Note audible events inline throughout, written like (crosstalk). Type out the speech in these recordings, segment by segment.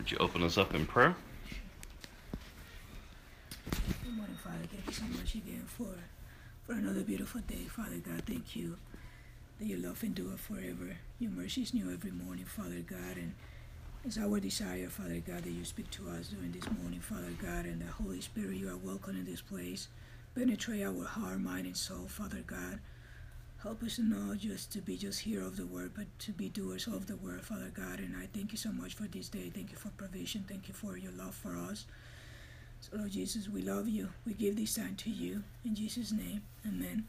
Would you open us up in prayer? Good morning, Father. Thank you so much again for for another beautiful day, Father God. Thank you that your love endure forever. Your mercy is new every morning, Father God, and it's our desire, Father God, that you speak to us during this morning, Father God, and the Holy Spirit, you are welcome in this place. Penetrate our heart, mind, and soul, Father God. Help us not just to be just hearers of the word, but to be doers of the word, Father God. And I thank you so much for this day. Thank you for provision. Thank you for your love for us. So, Lord Jesus, we love you. We give this time to you. In Jesus' name, amen.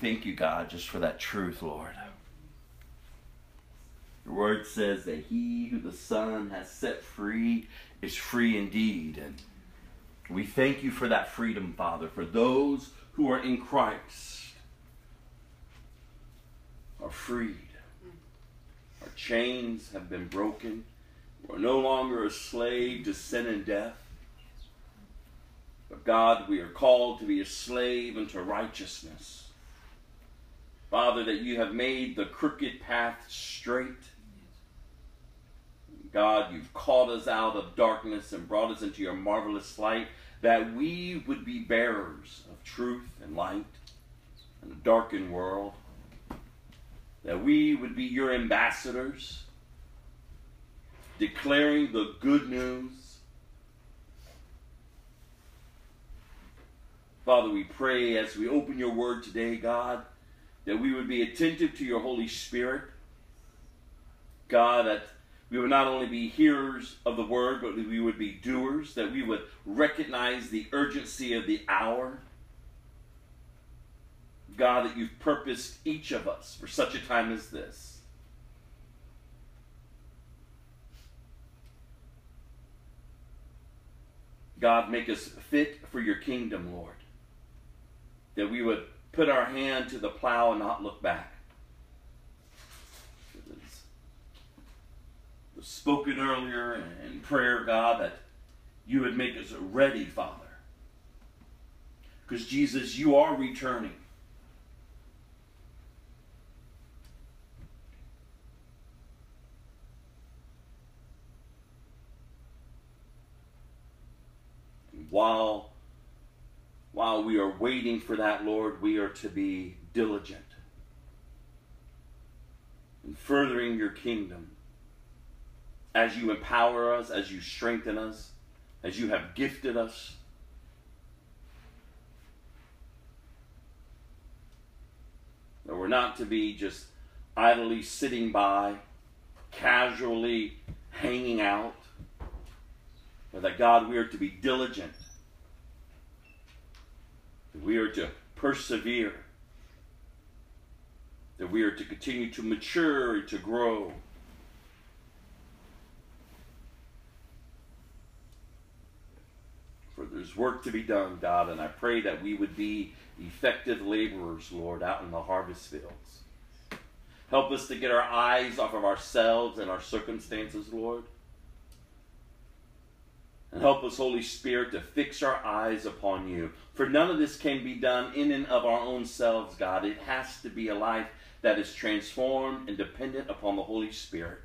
Thank you, God, just for that truth, Lord. Your word says that he who the Son has set free is free indeed. And we thank you for that freedom, Father, for those who are in Christ are freed. Our chains have been broken. We're no longer a slave to sin and death. But God, we are called to be a slave unto righteousness. Father, that you have made the crooked path straight. God, you've called us out of darkness and brought us into your marvelous light, that we would be bearers of truth and light in a darkened world. That we would be your ambassadors, declaring the good news Father, we pray as we open your word today, God, that we would be attentive to your Holy Spirit. God, that we would not only be hearers of the word, but we would be doers, that we would recognize the urgency of the hour. God, that you've purposed each of us for such a time as this. God, make us fit for your kingdom, Lord that we would put our hand to the plow and not look back. It was spoken earlier in prayer, God, that you would make us ready, Father. Because, Jesus, you are returning. While while we are waiting for that, Lord, we are to be diligent in furthering your kingdom as you empower us, as you strengthen us, as you have gifted us. That we're not to be just idly sitting by, casually hanging out, but that God, we are to be diligent we are to persevere, that we are to continue to mature and to grow. For there's work to be done, God, and I pray that we would be effective laborers, Lord, out in the harvest fields. Help us to get our eyes off of ourselves and our circumstances, Lord. Help us, Holy Spirit, to fix our eyes upon you. For none of this can be done in and of our own selves, God. It has to be a life that is transformed and dependent upon the Holy Spirit.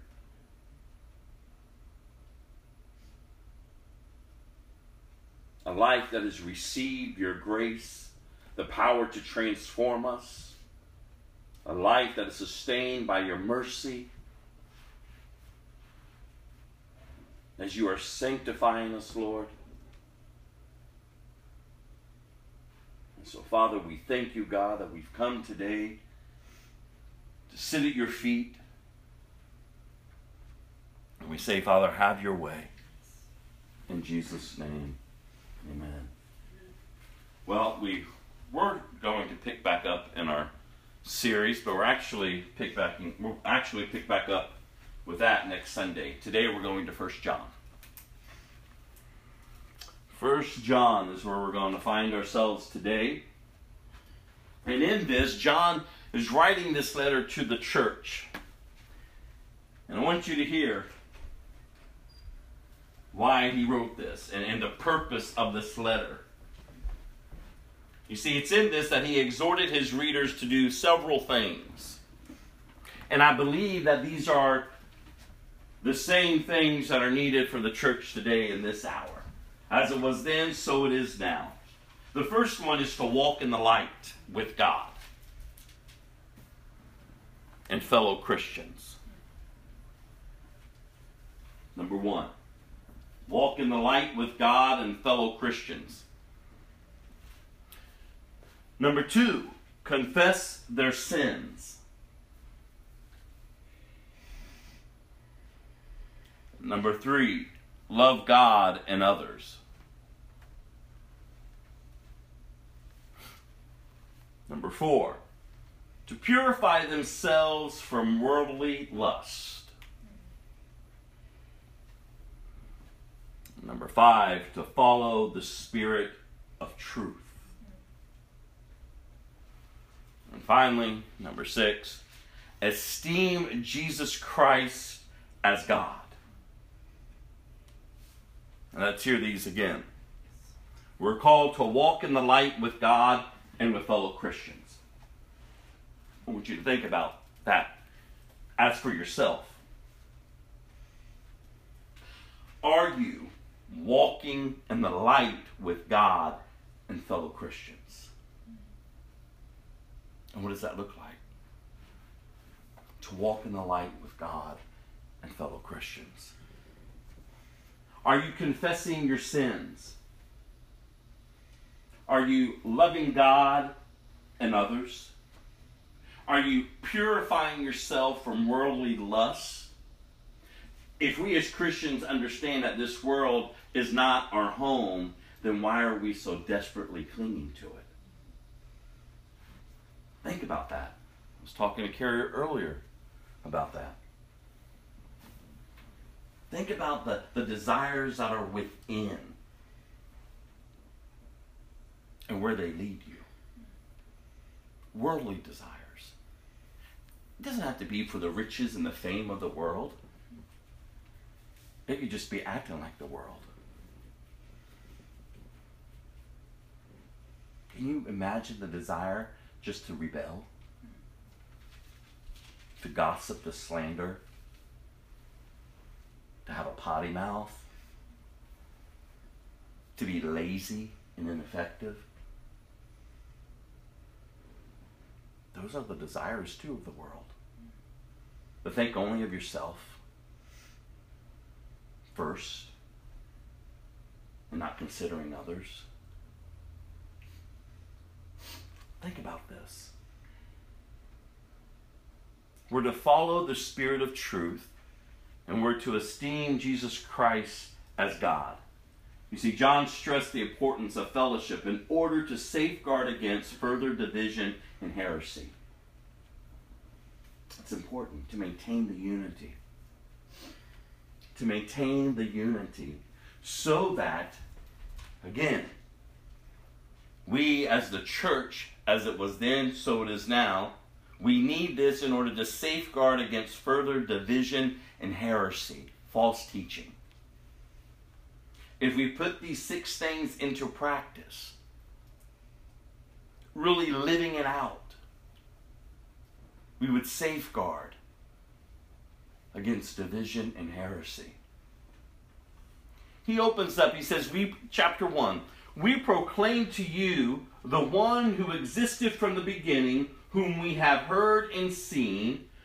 A life that has received your grace, the power to transform us. A life that is sustained by your mercy as you are sanctifying us, Lord. And so, Father, we thank you, God, that we've come today to sit at your feet. And we say, Father, have your way. In Jesus' name, amen. Well, we were going to pick back up in our series, but we're actually pick back we'll actually pick back up with that next Sunday. Today we're going to First John. First John is where we're going to find ourselves today. And in this, John is writing this letter to the church. And I want you to hear why he wrote this and, and the purpose of this letter. You see, it's in this that he exhorted his readers to do several things. And I believe that these are the same things that are needed for the church today in this hour. As it was then, so it is now. The first one is to walk in the light with God and fellow Christians. Number one, walk in the light with God and fellow Christians. Number two, confess their sins. Number three, love God and others. Number four, to purify themselves from worldly lust. Number five, to follow the spirit of truth. And finally, number six, esteem Jesus Christ as God. And let's hear these again. We're called to walk in the light with God and with fellow Christians. I want you to think about that as for yourself. Are you walking in the light with God and fellow Christians? And what does that look like? To walk in the light with God and fellow Christians. Are you confessing your sins? Are you loving God and others? Are you purifying yourself from worldly lusts? If we as Christians understand that this world is not our home, then why are we so desperately clinging to it? Think about that. I was talking to Carrie earlier about that. Think about the, the desires that are within and where they lead you. Worldly desires. It doesn't have to be for the riches and the fame of the world. It could just be acting like the world. Can you imagine the desire just to rebel? To gossip, to slander, to have a potty mouth, to be lazy and ineffective? Those are the desires, too, of the world. To think only of yourself first and not considering others. Think about this. We're to follow the Spirit of truth and we're to esteem Jesus Christ as God. You see, John stressed the importance of fellowship in order to safeguard against further division and heresy. It's important to maintain the unity. To maintain the unity so that, again, we as the church, as it was then, so it is now, we need this in order to safeguard against further division and heresy, false teaching. If we put these six things into practice, really living it out, we would safeguard against division and heresy. He opens up, he says, we chapter 1, we proclaim to you the one who existed from the beginning, whom we have heard and seen.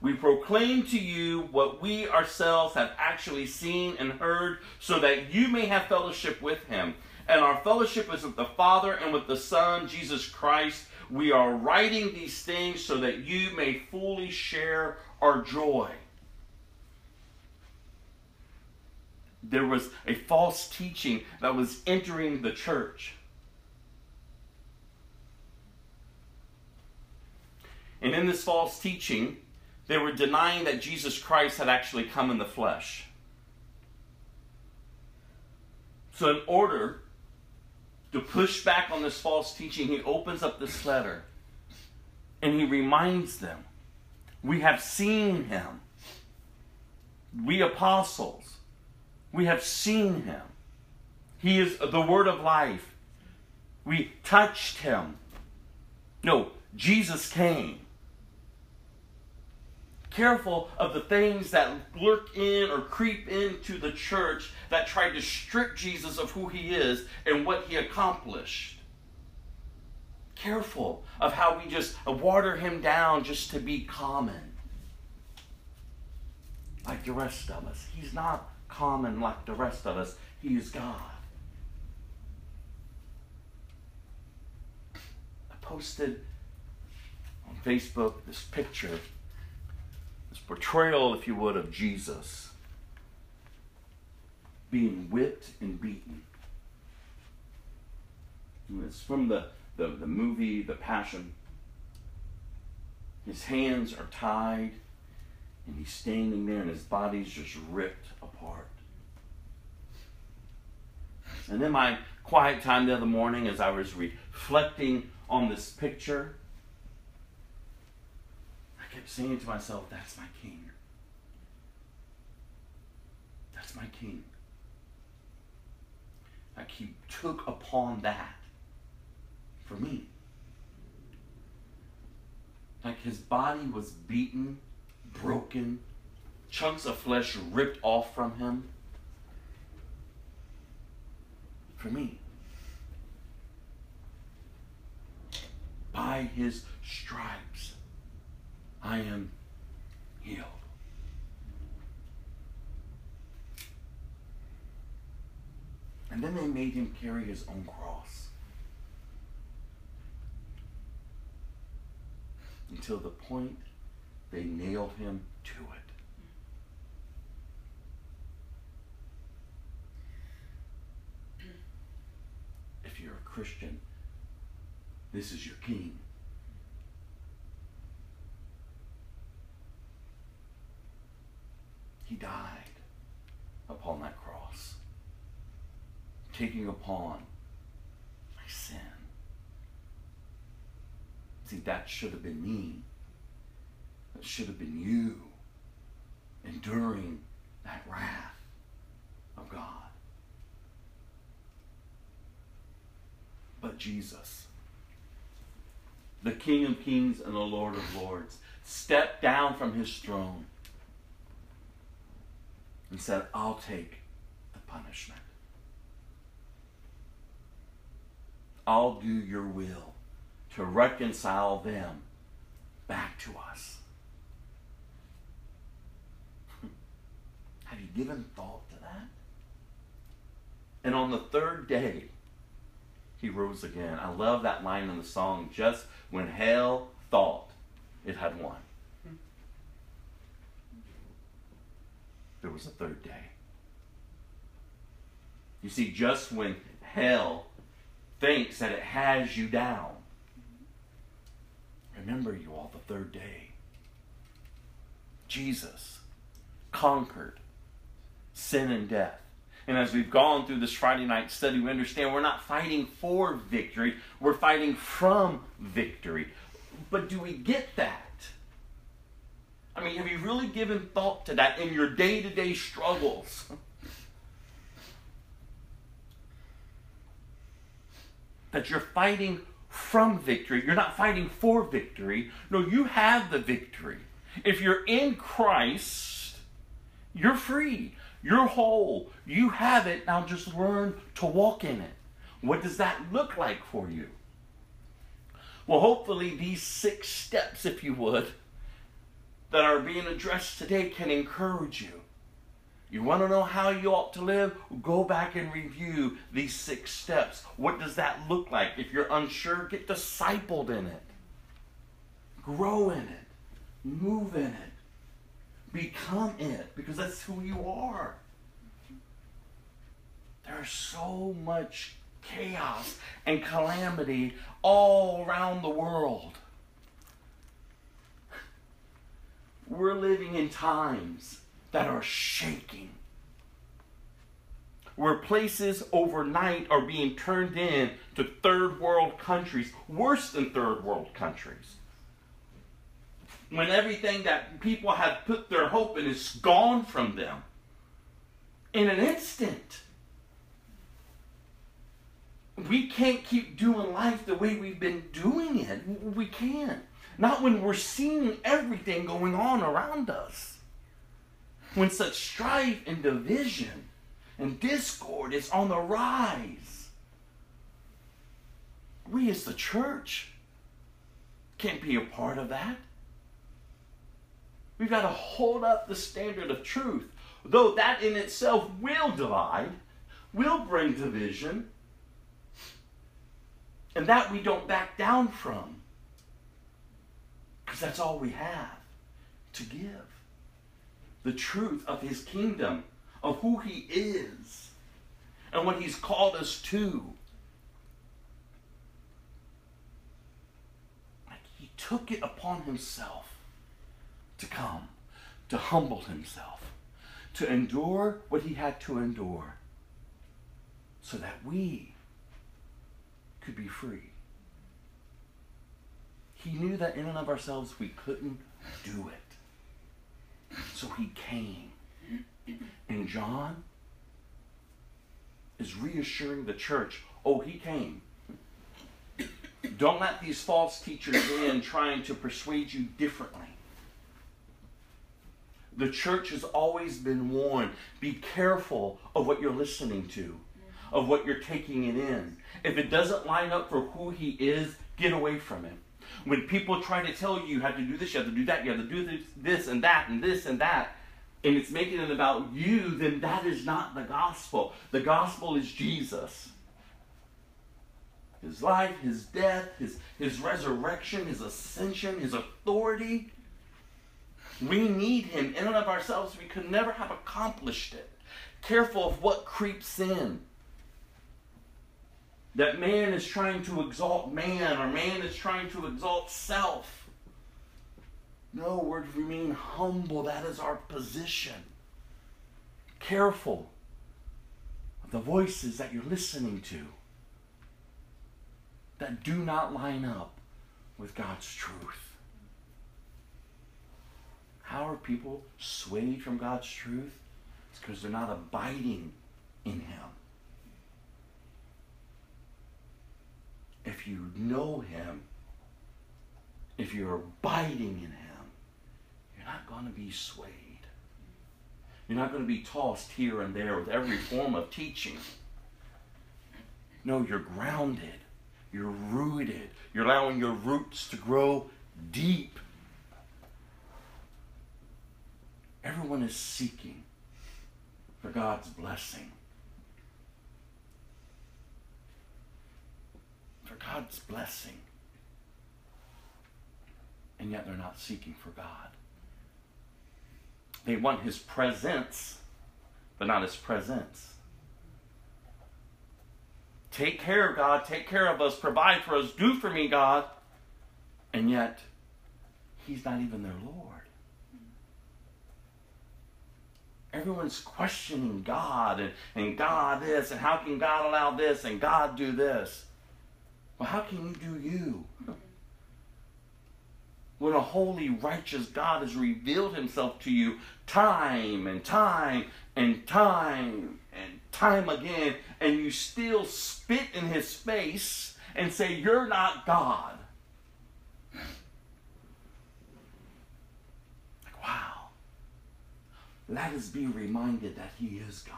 We proclaim to you what we ourselves have actually seen and heard, so that you may have fellowship with him. And our fellowship is with the Father and with the Son, Jesus Christ. We are writing these things so that you may fully share our joy. There was a false teaching that was entering the church. And in this false teaching, they were denying that Jesus Christ had actually come in the flesh. So, in order to push back on this false teaching, he opens up this letter and he reminds them we have seen him. We apostles, we have seen him. He is the word of life. We touched him. No, Jesus came careful of the things that lurk in or creep into the church that try to strip Jesus of who he is and what he accomplished. Careful of how we just water him down just to be common. Like the rest of us. He's not common like the rest of us, he is God. I posted on Facebook this picture portrayal, if you would, of Jesus being whipped and beaten. It's from the, the, the movie The Passion. His hands are tied, and he's standing there, and his body's just ripped apart. And in my quiet time the other morning, as I was reflecting on this picture, kept saying to myself, that's my king. That's my king. Like he took upon that for me. Like his body was beaten, broken, chunks of flesh ripped off from him for me. By his stripes I am healed. And then they made him carry his own cross. Until the point they nailed him to it. If you're a Christian, this is your king. He died upon that cross, taking upon my sin. See, that should have been me. That should have been you enduring that wrath of God. But Jesus, the King of Kings and the Lord of Lords, stepped down from his throne and said, I'll take the punishment. I'll do your will to reconcile them back to us. Have you given thought to that? And on the third day, he rose again. I love that line in the song just when hell thought it had won. There was a third day. You see, just when hell thinks that it has you down, remember you all the third day. Jesus conquered sin and death. And as we've gone through this Friday night study, we understand we're not fighting for victory, we're fighting from victory. But do we get that? I mean, have you really given thought to that in your day to day struggles? (laughs) that you're fighting from victory. You're not fighting for victory. No, you have the victory. If you're in Christ, you're free. You're whole. You have it. Now just learn to walk in it. What does that look like for you? Well, hopefully, these six steps, if you would, that are being addressed today can encourage you. You want to know how you ought to live? Go back and review these six steps. What does that look like? If you're unsure, get discipled in it. Grow in it. Move in it. Become it because that's who you are. There's so much chaos and calamity all around the world. We're living in times that are shaking. Where places overnight are being turned in to third world countries, worse than third world countries. When everything that people have put their hope in is gone from them in an instant. We can't keep doing life the way we've been doing it. We can't. Not when we're seeing everything going on around us when such strife and division and discord is on the rise. We as the church can't be a part of that. We've got to hold up the standard of truth, though that in itself will divide, will bring division, and that we don't back down from, because that's all we have to give the truth of his kingdom, of who he is, and what he's called us to. Like he took it upon himself to come, to humble himself, to endure what he had to endure, so that we could be free. He knew that in and of ourselves we couldn't do it. So he came. And John is reassuring the church oh, he came. Don't let these false teachers in trying to persuade you differently. The church has always been warned be careful of what you're listening to, of what you're taking it in. If it doesn't line up for who he is, get away from him. When people try to tell you you have to do this, you have to do that, you have to do this, and that, and this and that, and it's making it about you, then that is not the gospel. The gospel is Jesus. His life, his death, his, his resurrection, his ascension, his authority. We need him. In and of ourselves, we could never have accomplished it. Careful of what creeps in that man is trying to exalt man or man is trying to exalt self. No, we're to remain humble. That is our position. Careful of the voices that you're listening to that do not line up with God's truth. How are people swayed from God's truth? It's because they're not abiding in Him. if you know Him, if you're abiding in Him, you're not going to be swayed. You're not going to be tossed here and there with every form of teaching. No, you're grounded. You're rooted. You're allowing your roots to grow deep. Everyone is seeking for God's blessing. God's blessing. And yet they're not seeking for God. They want His presence, but not His presence. Take care, of God. Take care of us. Provide for us. Do for me, God. And yet, He's not even their Lord. Everyone's questioning God and, and God this, and how can God allow this, and God do this. Well, how can you do you? When a holy, righteous God has revealed himself to you time and time and time and time again, and you still spit in his face and say, You're not God. Like, wow. Let us be reminded that he is God,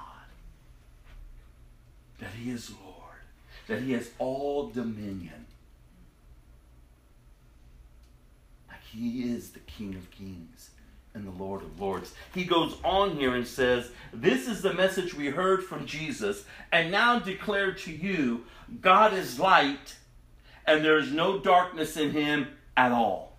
that he is Lord, that he has all dominion. Like he is the King of Kings and the Lord of Lords. He goes on here and says, This is the message we heard from Jesus, and now declare to you God is light, and there is no darkness in him at all.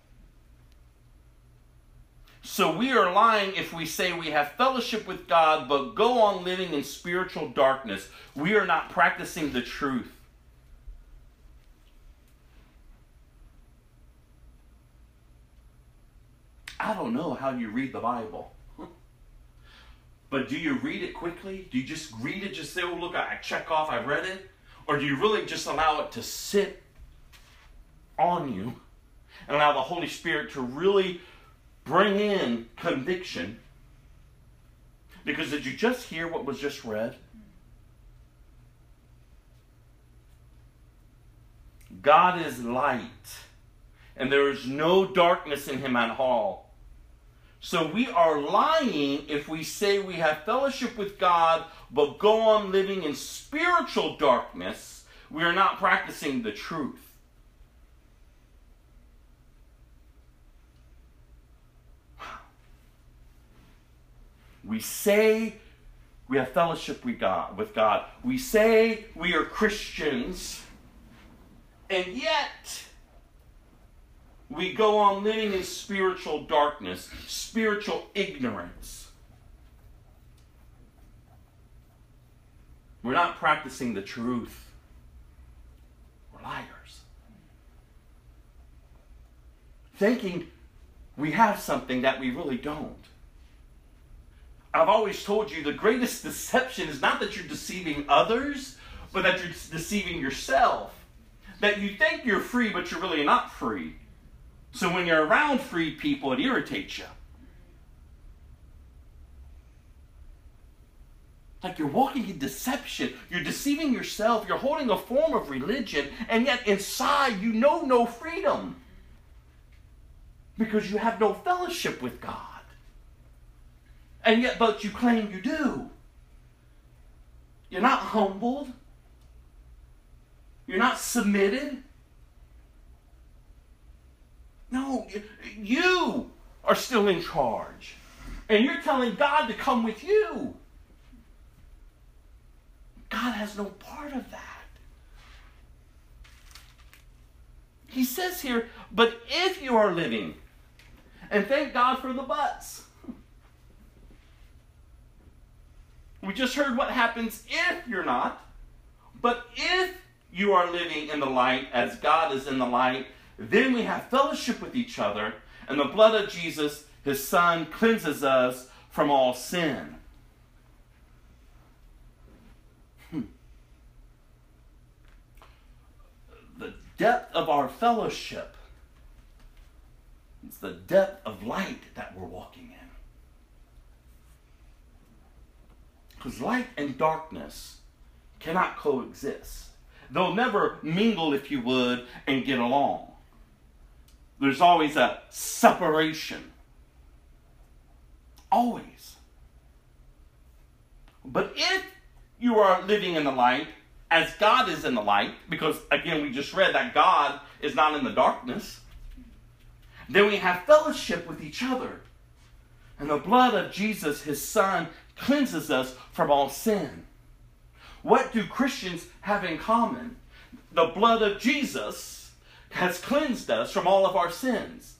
So we are lying if we say we have fellowship with God, but go on living in spiritual darkness. We are not practicing the truth. I don't know how you read the Bible. But do you read it quickly? Do you just read it, just say, oh, look, I check off, I've read it? Or do you really just allow it to sit on you and allow the Holy Spirit to really bring in conviction? Because did you just hear what was just read? God is light, and there is no darkness in him at all. So we are lying if we say we have fellowship with God, but go on living in spiritual darkness. We are not practicing the truth. We say we have fellowship with God, with God. We say we are Christians, and yet we go on living in spiritual darkness, spiritual ignorance. We're not practicing the truth. We're liars. Thinking we have something that we really don't. I've always told you the greatest (laughs) deception is not that you're deceiving others, but that you're deceiving yourself. That you think you're free, but you're really not free. So when you're around free people, it irritates you. Like you're walking in deception. You're deceiving yourself. You're holding a form of religion, and yet inside you know no freedom. Because you have no fellowship with God. And yet, but you claim you do. You're not humbled. You're not submitted. No, you are still in charge. And you're telling God to come with you. God has no part of that. He says here, but if you are living, and thank God for the buts. We just heard what happens if you're not. But if you are living in the light as God is in the light, then we have fellowship with each other, and the blood of Jesus, his Son, cleanses us from all sin. Hmm. The depth of our fellowship is the depth of light that we're walking in. Because light and darkness cannot coexist. They'll never mingle, if you would, and get along. There's always a separation. Always. But if you are living in the light, as God is in the light, because again, we just read that God is not in the darkness, then we have fellowship with each other. And the blood of Jesus, his son, cleanses us from all sin. What do Christians have in common? The blood of Jesus has cleansed us from all of our sins.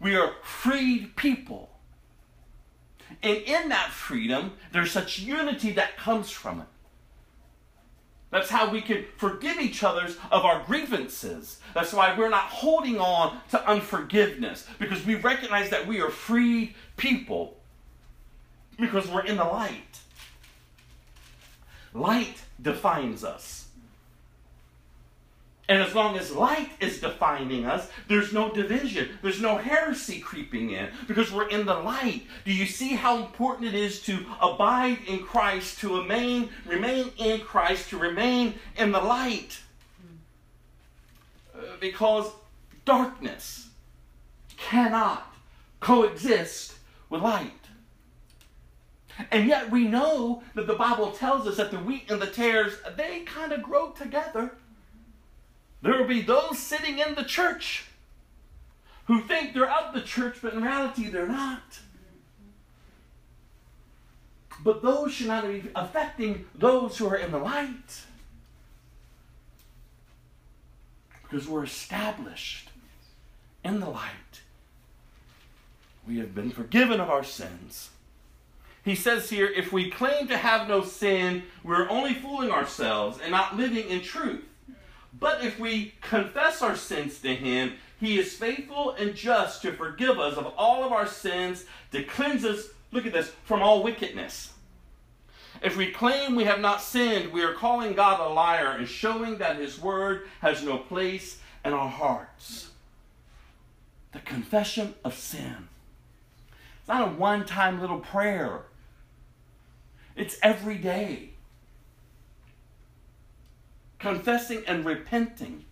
We are freed people. And in that freedom, there's such unity that comes from it. That's how we can forgive each other of our grievances. That's why we're not holding on to unforgiveness because we recognize that we are free people because we're in the light. Light defines us. And as long as light is defining us, there's no division. There's no heresy creeping in because we're in the light. Do you see how important it is to abide in Christ, to remain, remain in Christ, to remain in the light? Uh, because darkness cannot coexist with light. And yet we know that the Bible tells us that the wheat and the tares, they kind of grow together. There will be those sitting in the church who think they're of the church, but in reality they're not. But those should not be affecting those who are in the light. Because we're established in the light. We have been forgiven of our sins. He says here if we claim to have no sin, we're only fooling ourselves and not living in truth. But if we confess our sins to him, he is faithful and just to forgive us of all of our sins, to cleanse us, look at this, from all wickedness. If we claim we have not sinned, we are calling God a liar and showing that his word has no place in our hearts. The confession of sin. It's not a one time little prayer, it's every day confessing and repenting.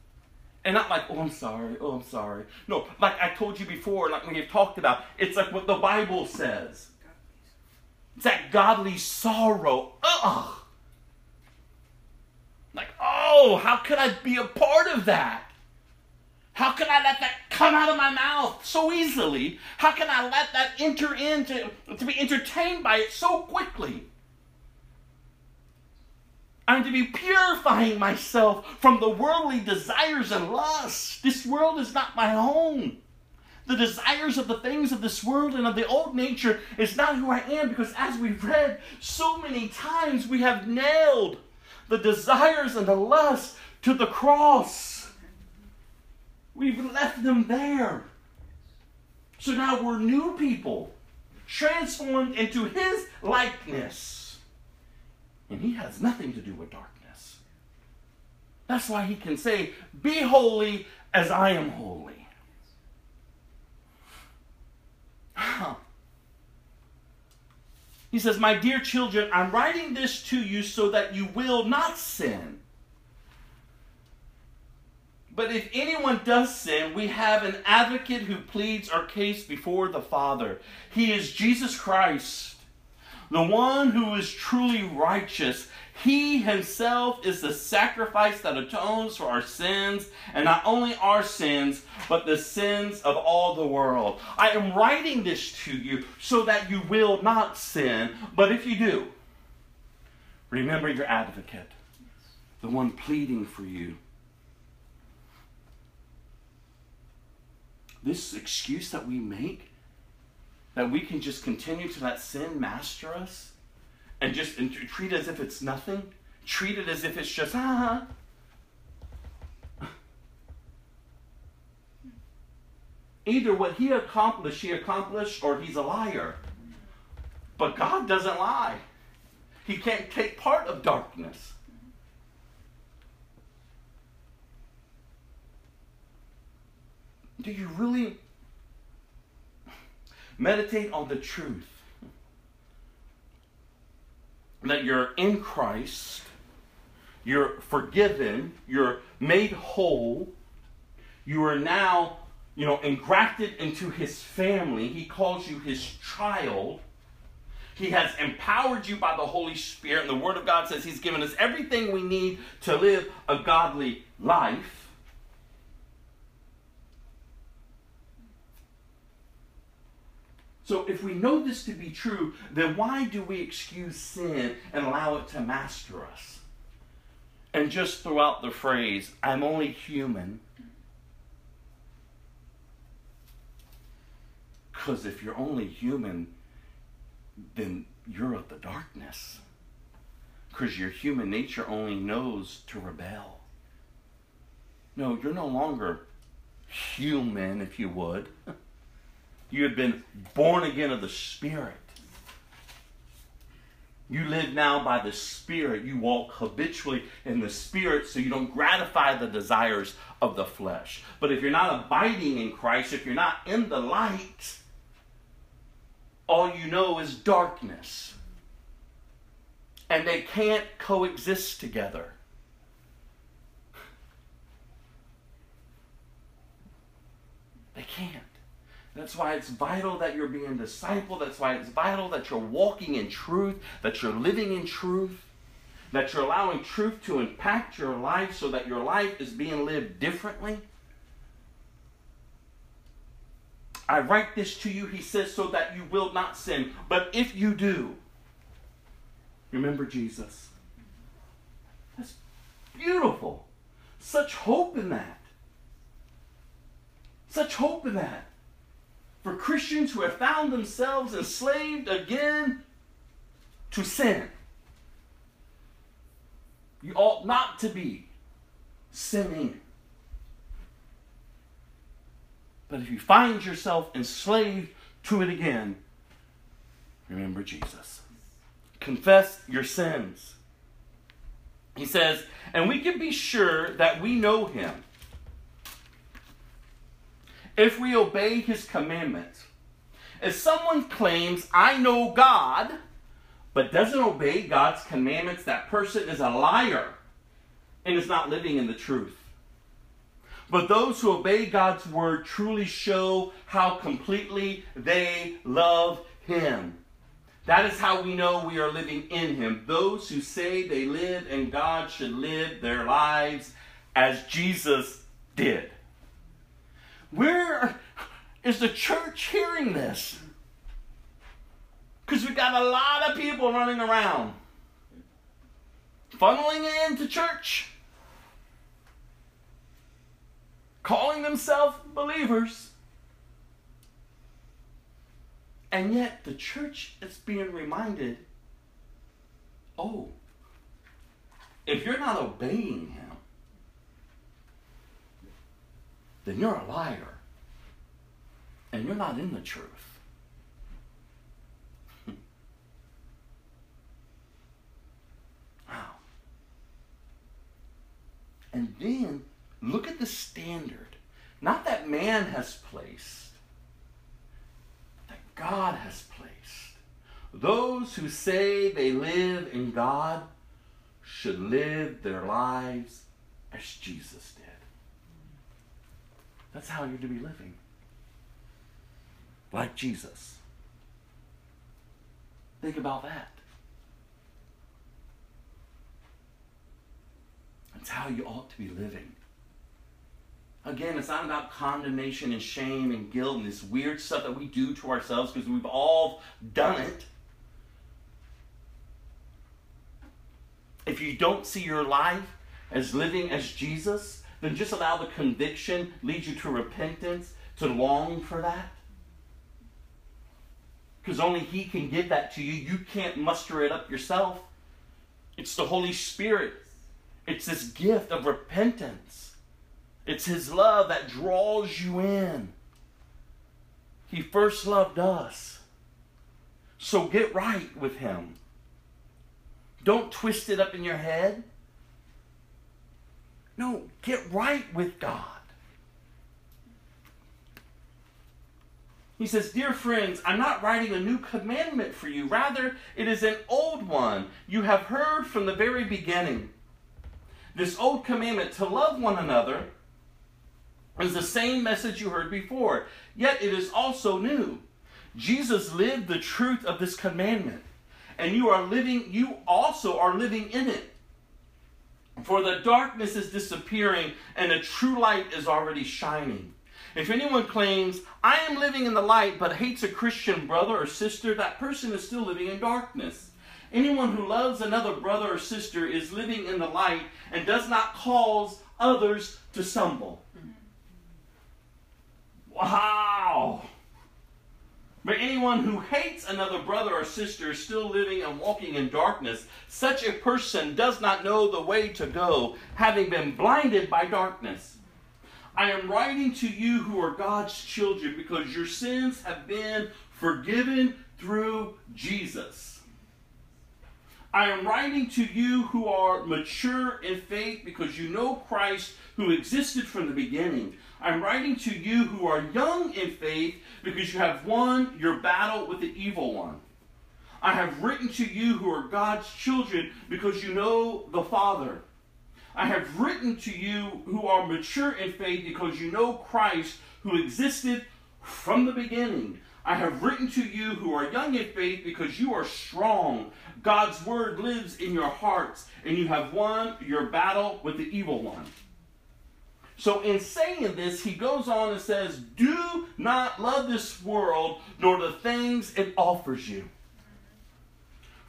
And not like, oh, I'm sorry, oh, I'm sorry. No, like I told you before, like we have talked about, it's like what the Bible says. It's that godly sorrow. Ugh. Like, oh, how could I be a part of that? How can I let that come out of my mouth so easily? How can I let that enter into to be entertained by it so quickly? I'm to be purifying myself from the worldly desires and lusts. This world is not my home. The desires of the things of this world and of the old nature is not who I am because, as we've read so many times, we have nailed the desires and the lusts to the cross. We've left them there. So now we're new people, transformed into His likeness. And he has nothing to do with darkness. That's why he can say, Be holy as I am holy. He says, My dear children, I'm writing this to you so that you will not sin. But if anyone does sin, we have an advocate who pleads our case before the Father. He is Jesus Christ the one who is truly righteous. He himself is the sacrifice that atones for our sins, and not only our sins, but the sins of all the world. I am writing this to you so that you will not sin, but if you do, remember your advocate, the one pleading for you. This excuse that we make that we can just continue to let sin master us and just and treat it as if it's nothing, treat it as if it's just, ah. Either what he accomplished, he accomplished, or he's a liar. But God doesn't lie. He can't take part of darkness. Do you really Meditate on the truth that you're in Christ, you're forgiven, you're made whole, you are now, you know, engrafted into his family. He calls you his child. He has empowered you by the Holy Spirit, and the Word of God says He's given us everything we need to live a godly life. So if we know this to be true, then why do we excuse sin and allow it to master us? And just throw out the phrase, I'm only human. Because if you're only human, then you're of the darkness. Because your human nature only knows to rebel. No, you're no longer human, if you would. (laughs) You have been born again of the Spirit. You live now by the Spirit. You walk habitually in the Spirit so you don't gratify the desires of the flesh. But if you're not abiding in Christ, if you're not in the light, all you know is darkness. And they can't coexist together. They can't. That's why it's vital that you're being discipled. That's why it's vital that you're walking in truth, that you're living in truth, that you're allowing truth to impact your life so that your life is being lived differently. I write this to you, he says, so that you will not sin. But if you do, remember Jesus. That's beautiful. Such hope in that. Such hope in that for Christians who have found themselves enslaved again to sin. You ought not to be sinning. But if you find yourself enslaved to it again, remember Jesus. Confess your sins. He says, and we can be sure that we know him if we obey his commandments. If someone claims, I know God, but doesn't obey God's commandments, that person is a liar and is not living in the truth. But those who obey God's word truly show how completely they love him. That is how we know we are living in him. Those who say they live in God should live their lives as Jesus did. Where is the church hearing this? Because we've got a lot of people running around, funneling into church, calling themselves believers. And yet the church is being reminded oh, if you're not obeying him, then you're a liar. And you're not in the truth. (laughs) wow. And then look at the standard. Not that man has placed, that God has placed. Those who say they live in God should live their lives as Jesus did. That's how you're to be living. Like Jesus. Think about that. That's how you ought to be living. Again, it's not about condemnation and shame and guilt and this weird stuff that we do to ourselves because we've all done it. If you don't see your life as living as Jesus, then just allow the conviction lead you to repentance, to long for that. Because only He can give that to you. You can't muster it up yourself. It's the Holy Spirit. It's this gift of repentance. It's His love that draws you in. He first loved us. So get right with Him. Don't twist it up in your head. No, get right with God. He says, Dear friends, I'm not writing a new commandment for you. Rather, it is an old one you have heard from the very beginning. This old commandment to love one another is the same message you heard before, yet it is also new. Jesus lived the truth of this commandment, and you are living, you also are living in it. For the darkness is disappearing and the true light is already shining. If anyone claims, I am living in the light, but hates a Christian brother or sister, that person is still living in darkness. Anyone who loves another brother or sister is living in the light and does not cause others to stumble. Wow! But anyone who hates another brother or sister is still living and walking in darkness. Such a person does not know the way to go, having been blinded by darkness. I am writing to you who are God's children because your sins have been forgiven through Jesus. I am writing to you who are mature in faith because you know Christ who existed from the beginning. I'm writing to you who are young in faith because you have won your battle with the evil one. I have written to you who are God's children because you know the Father. I have written to you who are mature in faith because you know Christ who existed from the beginning. I have written to you who are young in faith because you are strong. God's word lives in your hearts, and you have won your battle with the evil one. So, in saying this, he goes on and says, Do not love this world nor the things it offers you.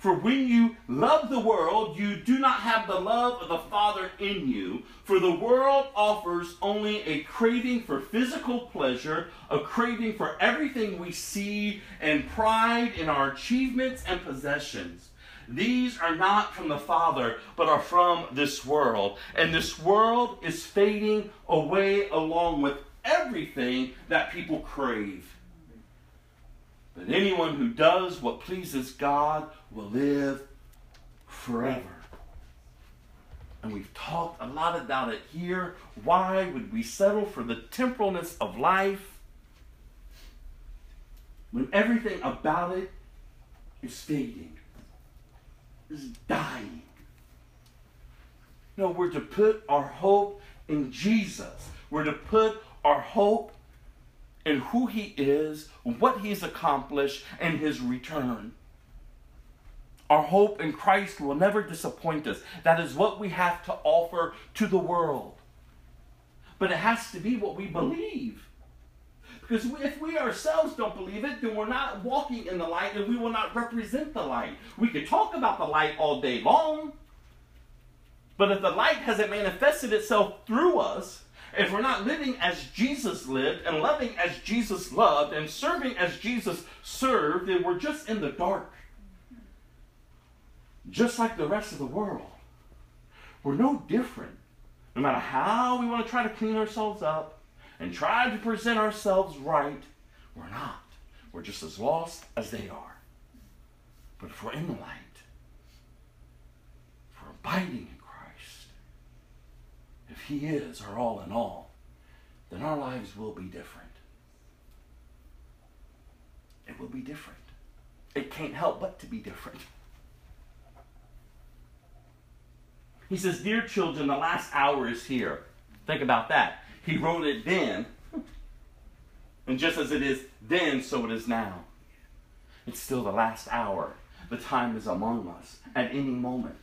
For when you love the world, you do not have the love of the Father in you. For the world offers only a craving for physical pleasure, a craving for everything we see, and pride in our achievements and possessions. These are not from the Father, but are from this world. And this world is fading away along with everything that people crave. But anyone who does what pleases God will live forever. And we've talked a lot about it here. Why would we settle for the temporalness of life when everything about it is fading, is dying? No, we're to put our hope in Jesus. We're to put our hope in who He is, what He's accomplished, and His return. Our hope in Christ will never disappoint us. That is what we have to offer to the world. But it has to be what we believe. Because if we ourselves don't believe it, then we're not walking in the light and we will not represent the light. We could talk about the light all day long, but if the light hasn't manifested itself through us, if we're not living as Jesus lived and loving as Jesus loved and serving as Jesus served, then we're just in the dark just like the rest of the world. We're no different. No matter how we want to try to clean ourselves up and try to present ourselves right, we're not. We're just as lost as they are. But if we're in the light, if we're abiding in Christ, if He is our all in all, then our lives will be different. It will be different. It can't help but to be different. He says, Dear children, the last hour is here. Think about that. He wrote it then. And just as it is then, so it is now. It's still the last hour. The time is among us at any moment.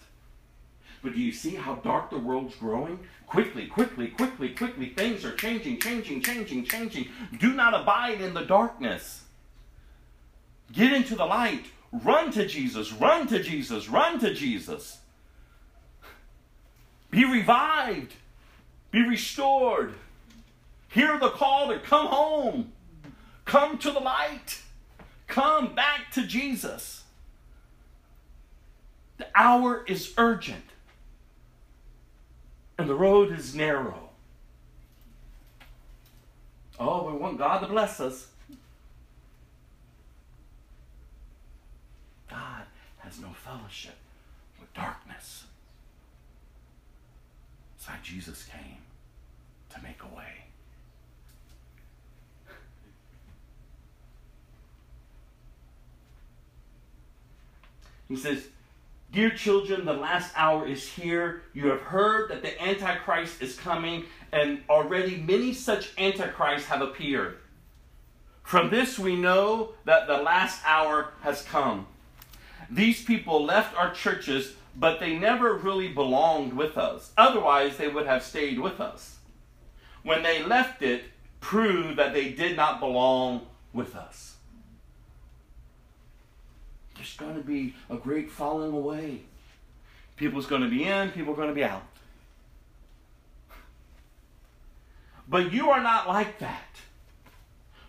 But do you see how dark the world's growing? Quickly, quickly, quickly, quickly, things are changing, changing, changing, changing. Do not abide in the darkness. Get into the light. Run to Jesus, run to Jesus, run to Jesus. Be revived. Be restored. Hear the call to come home. Come to the light. Come back to Jesus. The hour is urgent. And the road is narrow. Oh, we want God to bless us. God has no fellowship with darkness. That's why Jesus came to make a way. He says, Dear children, the last hour is here. You have heard that the Antichrist is coming, and already many such Antichrists have appeared. From this, we know that the last hour has come. These people left our churches but they never really belonged with us. Otherwise, they would have stayed with us. When they left it, proved that they did not belong with us. There's going to be a great falling away. People's going to be in, people are going to be out. But you are not like that.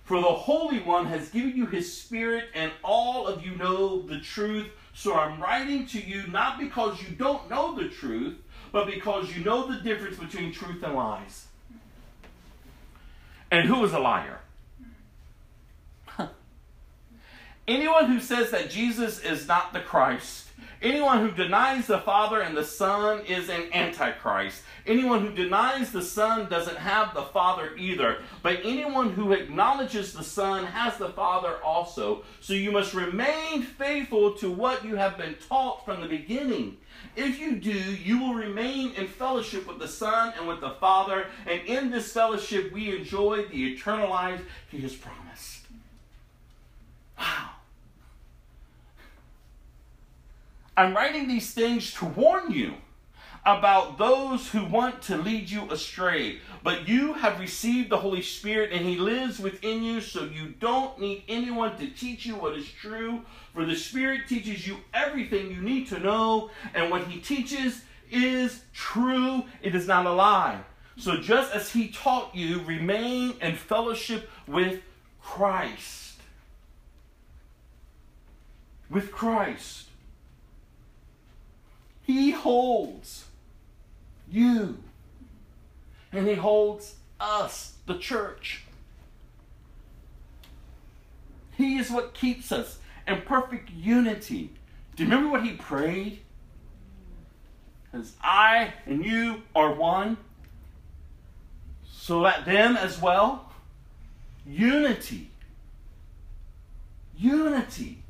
For the Holy One has given you his Spirit, and all of you know the truth. So I'm writing to you not because you don't know the truth, but because you know the difference between truth and lies. And who is a liar? Anyone who says that Jesus is not the Christ, anyone who denies the Father and the Son is an antichrist. Anyone who denies the Son doesn't have the Father either. But anyone who acknowledges the Son has the Father also. So you must remain faithful to what you have been taught from the beginning. If you do, you will remain in fellowship with the Son and with the Father, and in this fellowship we enjoy the eternal life He has promised. Wow. I'm writing these things to warn you about those who want to lead you astray. But you have received the Holy Spirit, and He lives within you, so you don't need anyone to teach you what is true. For the Spirit teaches you everything you need to know, and what He teaches is true, it is not a lie. So just as He taught you, remain in fellowship with Christ. With Christ. He holds you. And He holds us, the church. He is what keeps us in perfect unity. Do you remember what He prayed? As I and you are one, so let them as well. Unity. Unity.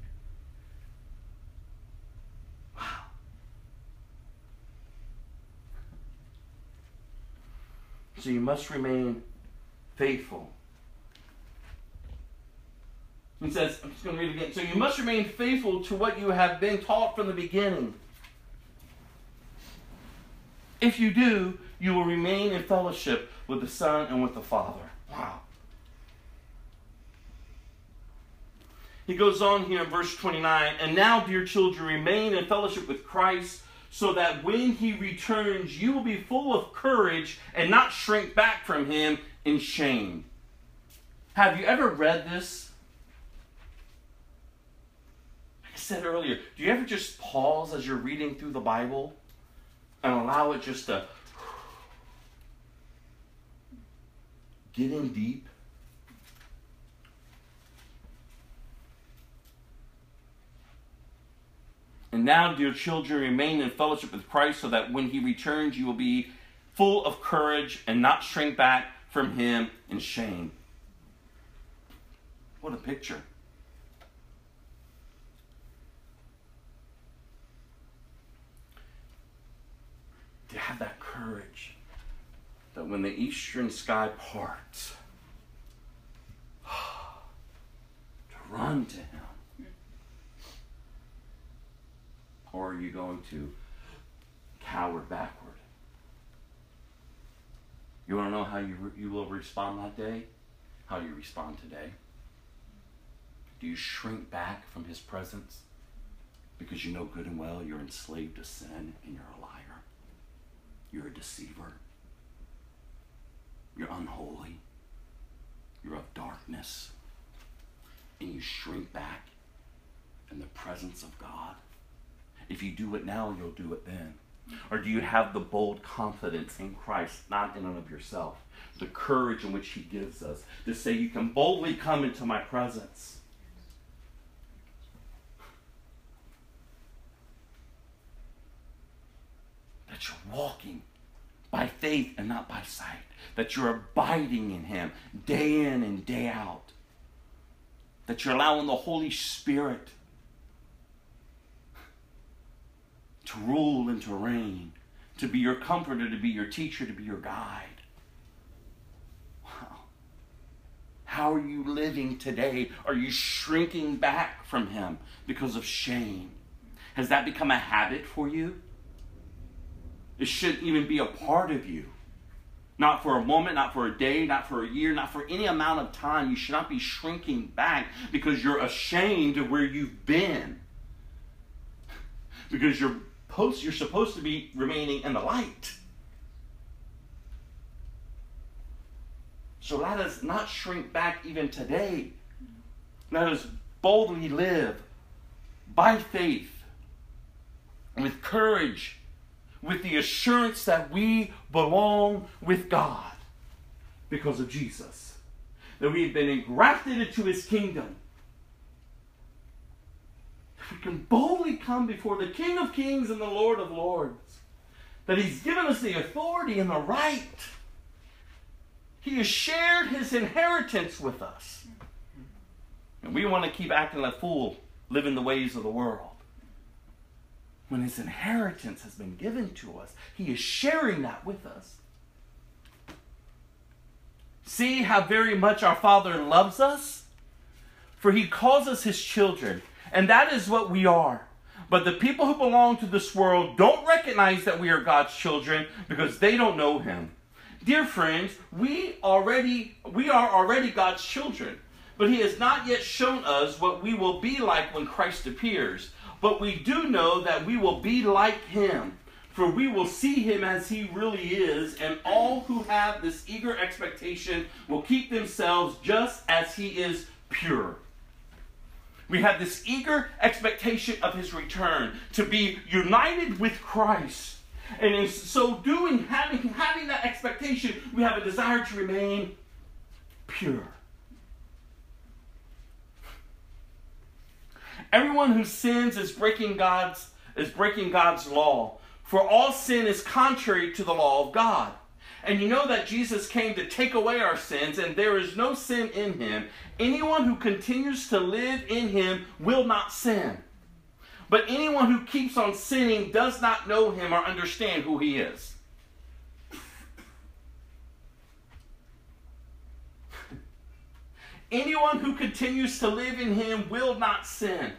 So you must remain faithful. He says, I'm just going to read it again. So you must remain faithful to what you have been taught from the beginning. If you do, you will remain in fellowship with the Son and with the Father. Wow. He goes on here in verse 29 And now, dear children, remain in fellowship with Christ so that when he returns, you will be full of courage and not shrink back from him in shame. Have you ever read this? Like I said earlier, do you ever just pause as you're reading through the Bible and allow it just to (sighs) get in deep? And now, dear children, remain in fellowship with Christ so that when he returns, you will be full of courage and not shrink back from him in shame. What a picture. To have that courage that when the eastern sky parts, (sighs) to run to him Or are you going to cower backward? You want to know how you, you will respond that day? How you respond today? Do you shrink back from his presence because you know good and well you're enslaved to sin and you're a liar? You're a deceiver. You're unholy. You're of darkness. And you shrink back in the presence of God. If you do it now, you'll do it then. Or do you have the bold confidence in Christ, not in and of yourself? The courage in which He gives us to say, You can boldly come into my presence. That you're walking by faith and not by sight. That you're abiding in Him day in and day out. That you're allowing the Holy Spirit to rule and to reign, to be your comforter, to be your teacher, to be your guide. Wow. How are you living today? Are you shrinking back from Him because of shame? Has that become a habit for you? It shouldn't even be a part of you. Not for a moment, not for a day, not for a year, not for any amount of time. You should not be shrinking back because you're ashamed of where you've been. Because you're, you're supposed to be remaining in the light. So let us not shrink back even today. Let us boldly live by faith, with courage, with the assurance that we belong with God because of Jesus, that we have been engrafted into his kingdom. We can boldly come before the King of Kings and the Lord of Lords, that he's given us the authority and the right. He has shared his inheritance with us. And we want to keep acting like fool, living the ways of the world when his inheritance has been given to us, he is sharing that with us. See how very much our Father loves us? For he calls us his children, and that is what we are. But the people who belong to this world don't recognize that we are God's children because they don't know him. Dear friends, we already we are already God's children, but he has not yet shown us what we will be like when Christ appears. But we do know that we will be like him, for we will see him as he really is, and all who have this eager expectation will keep themselves just as he is pure. We have this eager expectation of his return, to be united with Christ. And in so doing, having, having that expectation, we have a desire to remain pure. Everyone who sins is breaking God's is breaking God's law. For all sin is contrary to the law of God. And you know that Jesus came to take away our sins, and there is no sin in him. Anyone who continues to live in him will not sin. But anyone who keeps on sinning does not know him or understand who he is. (laughs) Anyone who continues to live in him will not sin.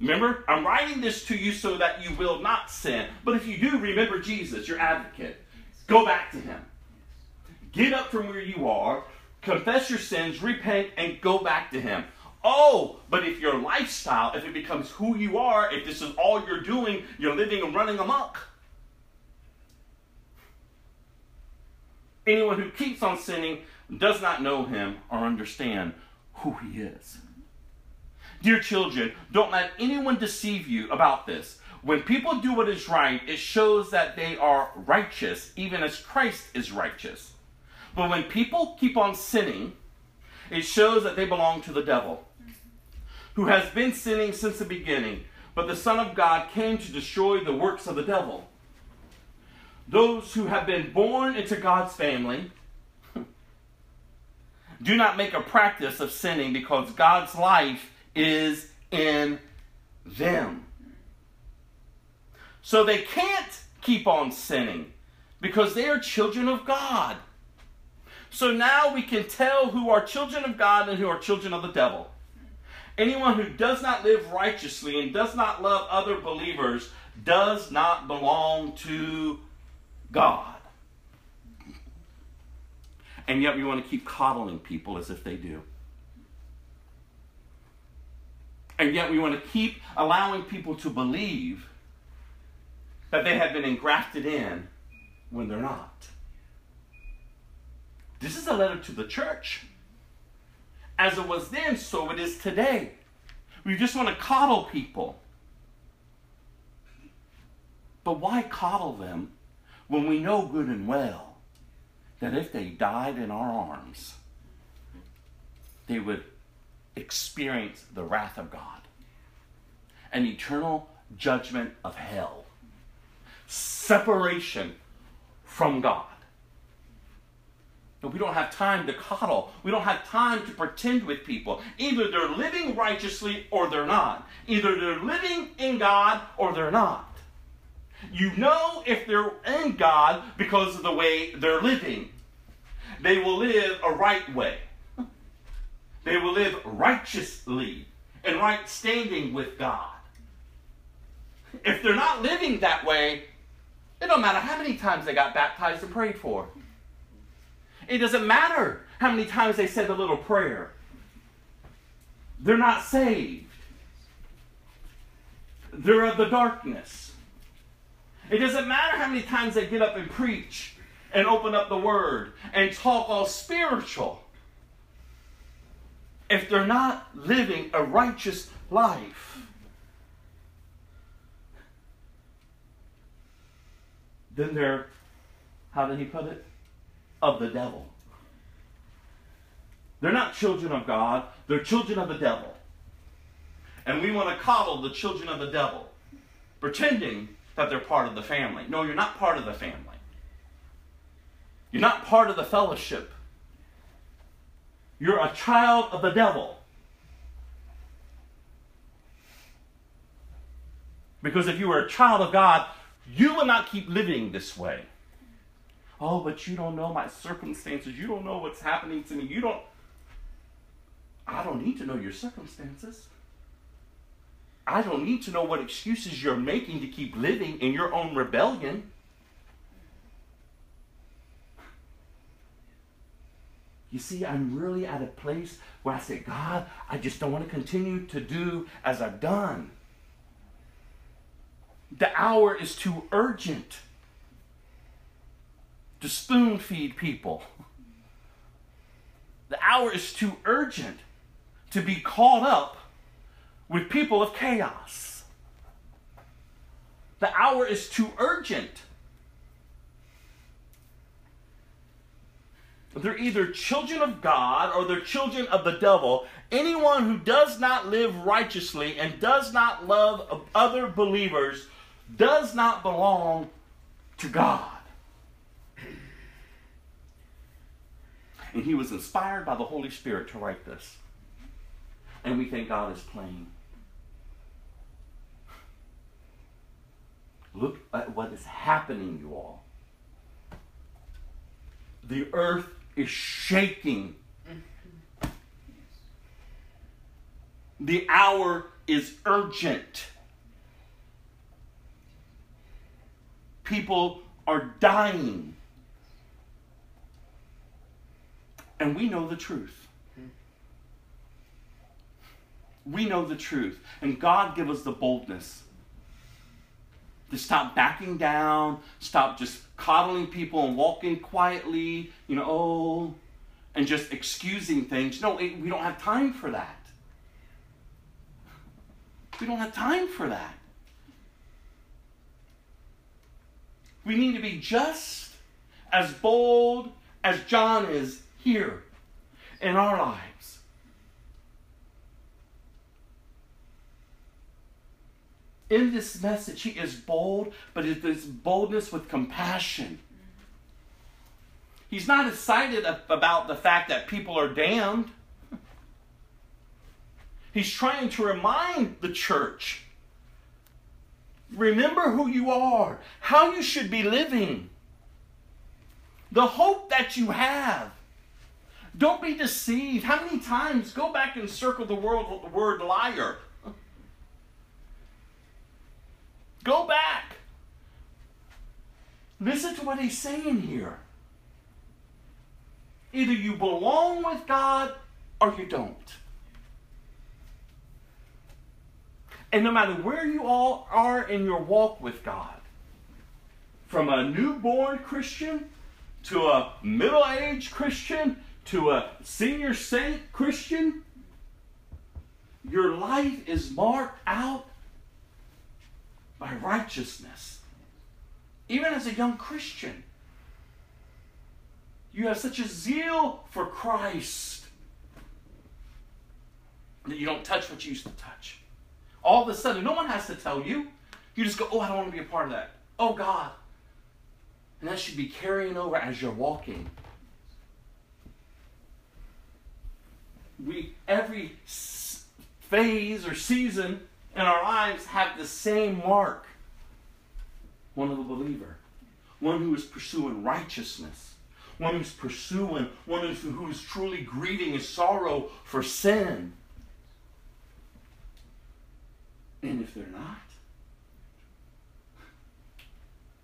Remember, I'm writing this to you so that you will not sin. But if you do, remember Jesus, your advocate. Go back to him. Get up from where you are, confess your sins, repent, and go back to him. Oh, but if your lifestyle, if it becomes who you are, if this is all you're doing, you're living and running amok. Anyone who keeps on sinning does not know him or understand who he is. Dear children, don't let anyone deceive you about this. When people do what is right, it shows that they are righteous, even as Christ is righteous. But when people keep on sinning, it shows that they belong to the devil, who has been sinning since the beginning. But the Son of God came to destroy the works of the devil. Those who have been born into God's family (laughs) do not make a practice of sinning because God's life is in them. So they can't keep on sinning because they are children of God. So now we can tell who are children of God and who are children of the devil. Anyone who does not live righteously and does not love other believers does not belong to God. And yet we want to keep coddling people as if they do. And yet we want to keep allowing people to believe that they have been engrafted in when they're not. This is a letter to the church. As it was then, so it is today. We just want to coddle people. But why coddle them when we know good and well that if they died in our arms, they would experience the wrath of God, an eternal judgment of hell, separation from God. But we don't have time to coddle. We don't have time to pretend with people. Either they're living righteously or they're not. Either they're living in God or they're not. You know if they're in God because of the way they're living. They will live a right way. They will live righteously and right standing with God. If they're not living that way, it don't matter how many times they got baptized and prayed for. It doesn't matter how many times they said the little prayer. They're not saved. They're of the darkness. It doesn't matter how many times they get up and preach and open up the word and talk all spiritual. If they're not living a righteous life, then they're, how did he put it? Of the devil. They're not children of God, they're children of the devil. And we want to coddle the children of the devil, pretending that they're part of the family. No, you're not part of the family. You're not part of the fellowship. You're a child of the devil. Because if you were a child of God, you will not keep living this way. Oh, but you don't know my circumstances. You don't know what's happening to me. You don't. I don't need to know your circumstances. I don't need to know what excuses you're making to keep living in your own rebellion. You see, I'm really at a place where I say, God, I just don't want to continue to do as I've done. The hour is too urgent to spoon feed people. The hour is too urgent to be caught up with people of chaos. The hour is too urgent. They're either children of God or they're children of the devil. Anyone who does not live righteously and does not love other believers does not belong to God. And he was inspired by the Holy Spirit to write this. And we think God is playing. Look at what is happening, you all. The earth is shaking. The hour is urgent. People are dying. And we know the truth. We know the truth. And God give us the boldness to stop backing down, stop just coddling people and walking quietly, you know, oh, and just excusing things. No, we don't have time for that. We don't have time for that. We need to be just as bold as John is here in our lives. in this message, he is bold, but it is boldness with compassion. He's not excited about the fact that people are damned. He's trying to remind the church remember who you are, how you should be living, the hope that you have. Don't be deceived. How many times, go back and circle the word, word liar. Go back. Listen to what he's saying here. Either you belong with God or you don't. And no matter where you all are in your walk with God, from a newborn Christian to a middle aged Christian to a senior saint Christian, your life is marked out by righteousness. Even as a young Christian, you have such a zeal for Christ that you don't touch what you used to touch. All of a sudden, no one has to tell you. You just go, oh, I don't want to be a part of that. Oh, God. And that should be carrying over as you're walking. We, every phase or season in our lives have the same mark one of the believer, one who is pursuing righteousness, one who's pursuing, one who is truly grieving his sorrow for sin. And if they're not,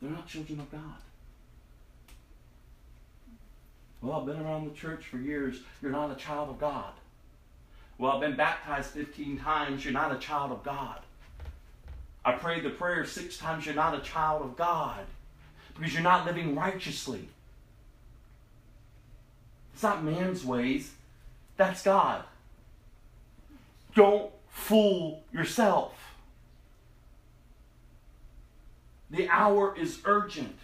they're not children of God. Well, I've been around the church for years. You're not a child of God. Well, I've been baptized 15 times. You're not a child of God. I prayed the prayer six times. You're not a child of God because you're not living righteously. It's not man's ways, that's God. Don't fool yourself. The hour is urgent.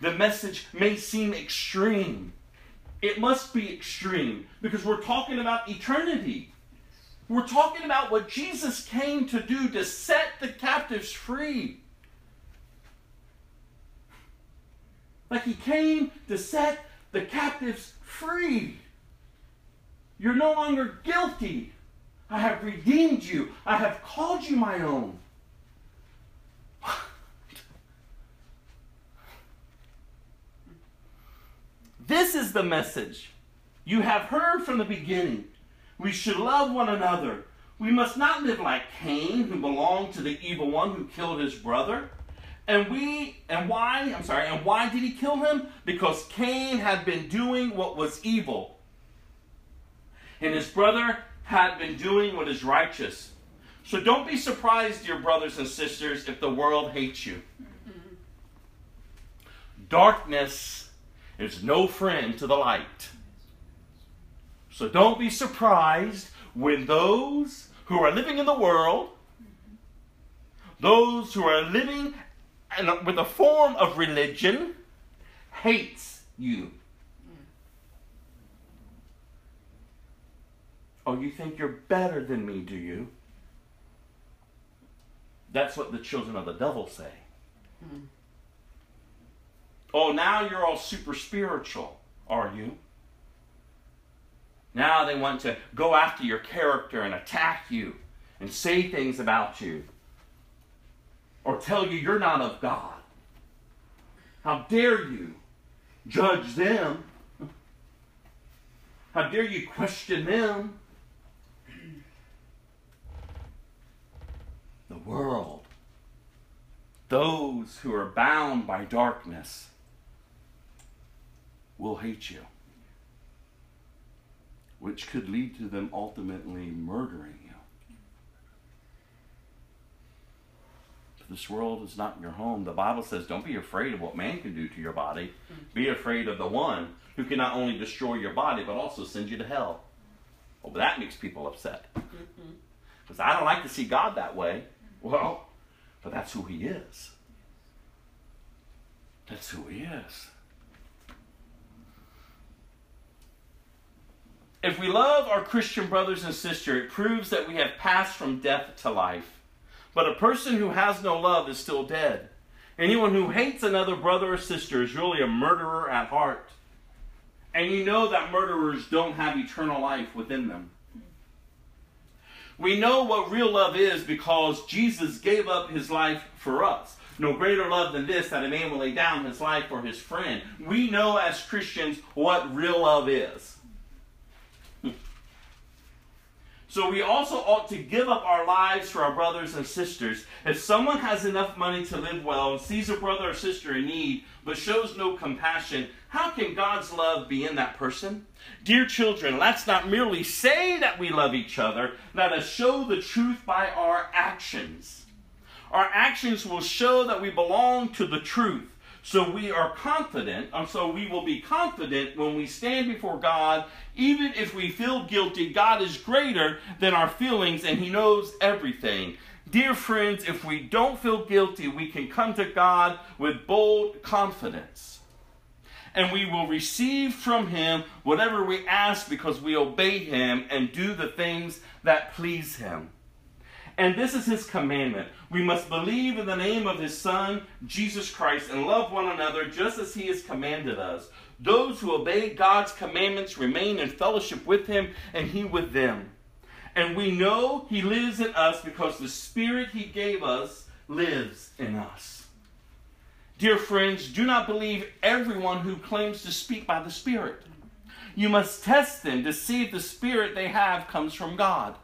The message may seem extreme. It must be extreme because we're talking about eternity. We're talking about what Jesus came to do to set the captives free. Like he came to set the captives free. You're no longer guilty. I have redeemed you. I have called you my own. This is the message you have heard from the beginning. We should love one another. We must not live like Cain, who belonged to the evil one who killed his brother. And we, and why? I'm sorry, and why did he kill him? Because Cain had been doing what was evil. And his brother had been doing what is righteous. So don't be surprised, dear brothers and sisters, if the world hates you. Darkness is no friend to the light. So don't be surprised when those who are living in the world, those who are living with a form of religion, hates you. Oh, you think you're better than me, do you? That's what the children of the devil say. Mm. Oh, now you're all super spiritual, are you? Now they want to go after your character and attack you and say things about you or tell you you're not of God. How dare you judge them? How dare you question them? The world, those who are bound by darkness, will hate you which could lead to them ultimately murdering you. This world is not your home. The Bible says, don't be afraid of what man can do to your body. Be afraid of the one who can not only destroy your body, but also send you to hell. Well, that makes people upset. Because I don't like to see God that way. Well, but that's who He is. That's who He is. If we love our Christian brothers and sisters, it proves that we have passed from death to life. But a person who has no love is still dead. Anyone who hates another brother or sister is really a murderer at heart. And you know that murderers don't have eternal life within them. We know what real love is because Jesus gave up his life for us. No greater love than this that a man will lay down his life for his friend. We know as Christians what real love is. So we also ought to give up our lives for our brothers and sisters. If someone has enough money to live well and sees a brother or sister in need but shows no compassion, how can God's love be in that person? Dear children, let's not merely say that we love each other, let us show the truth by our actions. Our actions will show that we belong to the truth. So we are confident, and so we will be confident when we stand before God, even if we feel guilty. God is greater than our feelings and He knows everything. Dear friends, if we don't feel guilty, we can come to God with bold confidence. And we will receive from Him whatever we ask because we obey Him and do the things that please Him. And this is his commandment. We must believe in the name of his Son, Jesus Christ, and love one another just as he has commanded us. Those who obey God's commandments remain in fellowship with him, and he with them. And we know he lives in us because the Spirit he gave us lives in us. Dear friends, do not believe everyone who claims to speak by the Spirit. You must test them to see if the Spirit they have comes from God.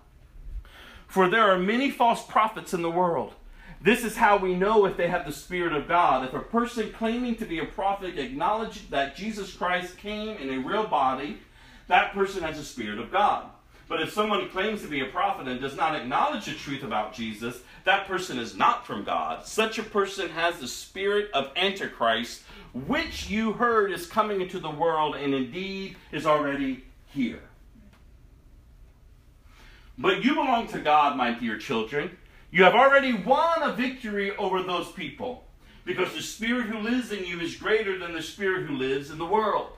For there are many false prophets in the world. This is how we know if they have the Spirit of God. If a person claiming to be a prophet acknowledges that Jesus Christ came in a real body, that person has the Spirit of God. But if someone claims to be a prophet and does not acknowledge the truth about Jesus, that person is not from God. Such a person has the spirit of Antichrist, which you heard is coming into the world and indeed is already here. But you belong to God, my dear children. You have already won a victory over those people because the spirit who lives in you is greater than the spirit who lives in the world.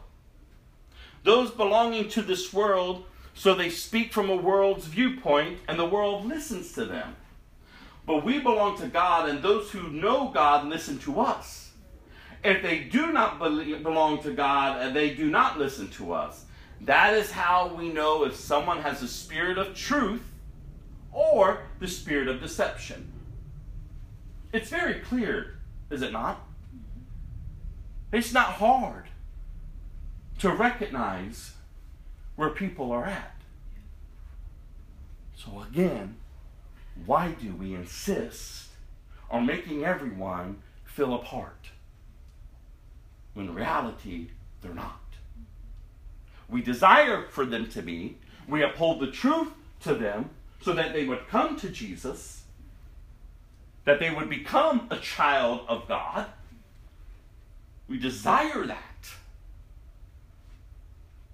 Those belonging to this world, so they speak from a world's viewpoint, and the world listens to them. But we belong to God, and those who know God listen to us. If they do not belong to God and they do not listen to us, that is how we know if someone has the spirit of truth or the spirit of deception. It's very clear, is it not? It's not hard to recognize where people are at. So, again, why do we insist on making everyone feel apart when in reality they're not? We desire for them to be, we uphold the truth to them so that they would come to Jesus, that they would become a child of God. We desire that.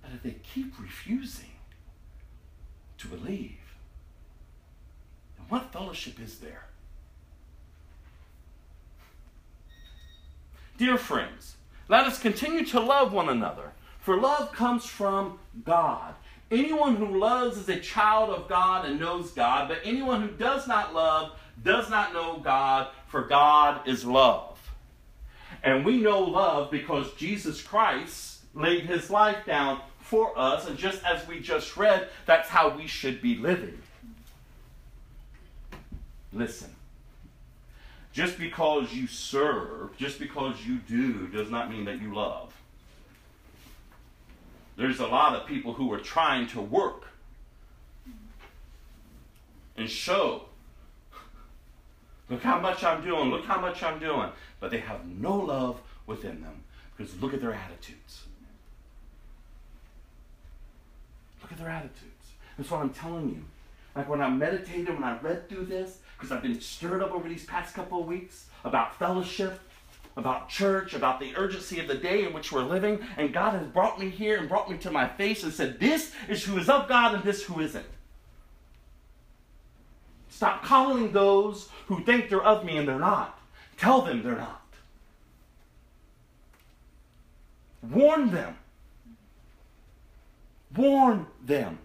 But if they keep refusing to believe, then what fellowship is there? Dear friends, let us continue to love one another, for love comes from God. Anyone who loves is a child of God and knows God, but anyone who does not love does not know God, for God is love. And we know love because Jesus Christ laid his life down for us, and just as we just read, that's how we should be living. Listen. Just because you serve, just because you do, does not mean that you love. There's a lot of people who are trying to work and show. Look how much I'm doing, look how much I'm doing. But they have no love within them because look at their attitudes. Look at their attitudes. That's what I'm telling you. Like when I meditated, when I read through this, because I've been stirred up over these past couple of weeks about fellowship, about church, about the urgency of the day in which we're living. And God has brought me here and brought me to my face and said, This is who is of God and this who isn't. Stop calling those who think they're of me and they're not. Tell them they're not. Warn them. Warn them.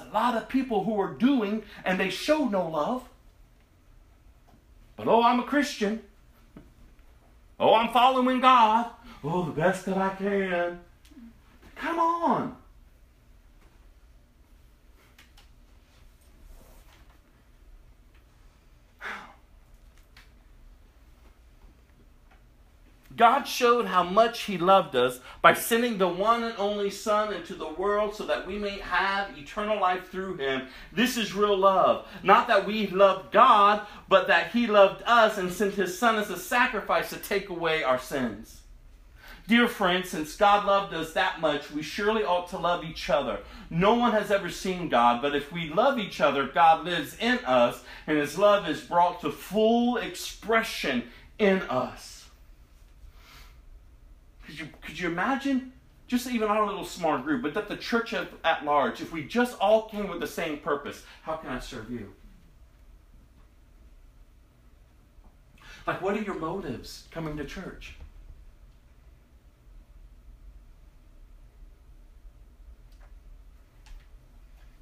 A lot of people who are doing and they show no love. But oh, I'm a Christian. Oh, I'm following God. Oh, the best that I can. Come on. God showed how much He loved us by sending the one and only Son into the world so that we may have eternal life through Him. This is real love. Not that we loved God, but that He loved us and sent His Son as a sacrifice to take away our sins. Dear friends, since God loved us that much, we surely ought to love each other. No one has ever seen God, but if we love each other, God lives in us, and His love is brought to full expression in us. Could you, could you imagine? Just even our little small group, but that the church at, at large, if we just all came with the same purpose, how can I serve you? Like, what are your motives coming to church?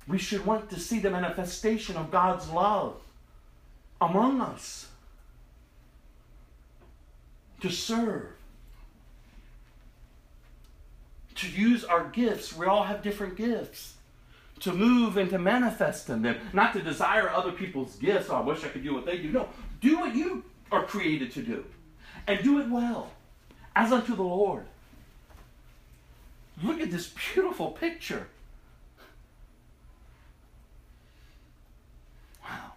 We should want to see the manifestation of God's love among us, to serve, to use our gifts. We all have different gifts. To move and to manifest in them. Not to desire other people's gifts. Oh, I wish I could do what they do. No, do what you are created to do. And do it well, as unto the Lord. Look at this beautiful picture. Wow.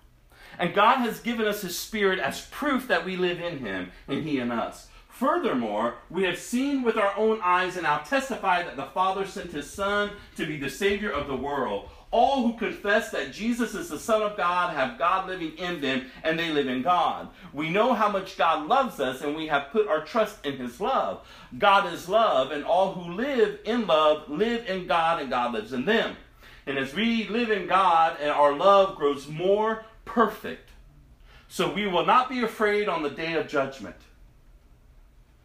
And God has given us His Spirit as proof that we live in Him and He in us. Furthermore, we have seen with our own eyes and now testify that the Father sent His Son to be the Savior of the world. All who confess that Jesus is the Son of God have God living in them, and they live in God. We know how much God loves us, and we have put our trust in His love. God is love, and all who live in love live in God, and God lives in them. And as we live in God, and our love grows more perfect, so we will not be afraid on the day of judgment,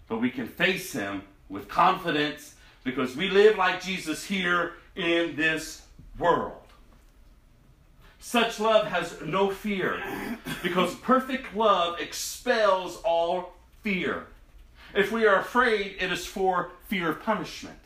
but we can face Him with confidence because we live like Jesus here in this world. Such love has no fear because perfect love expels all fear. If we are afraid, it is for fear of punishment.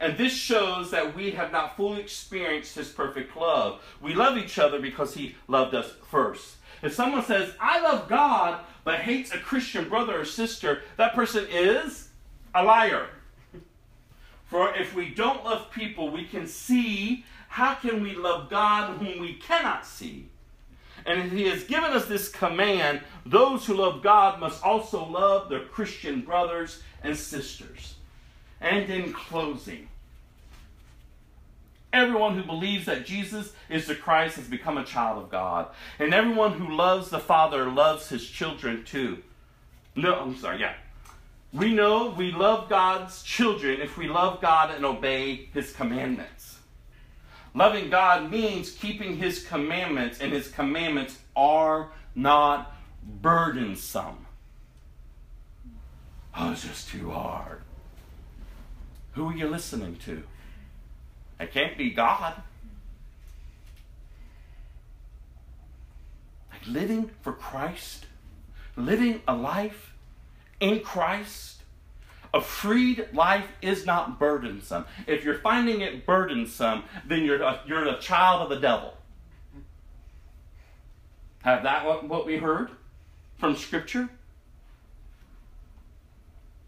And this shows that we have not fully experienced His perfect love. We love each other because He loved us first. If someone says, I love God, but hates a Christian brother or sister, that person is a liar. For if we don't love people we can see, how can we love God whom we cannot see? And if He has given us this command, those who love God must also love their Christian brothers and sisters. And in closing, everyone who believes that Jesus is the Christ has become a child of God. And everyone who loves the Father loves his children too. No, I'm sorry, yeah. We know we love God's children if we love God and obey his commandments. Loving God means keeping his commandments, and his commandments are not burdensome. Oh, it's just too hard. Who are you listening to? It can't be God. Like living for Christ, living a life in Christ, a freed life is not burdensome. If you're finding it burdensome, then you're a, you're a child of the devil. Have that what, what we heard from Scripture?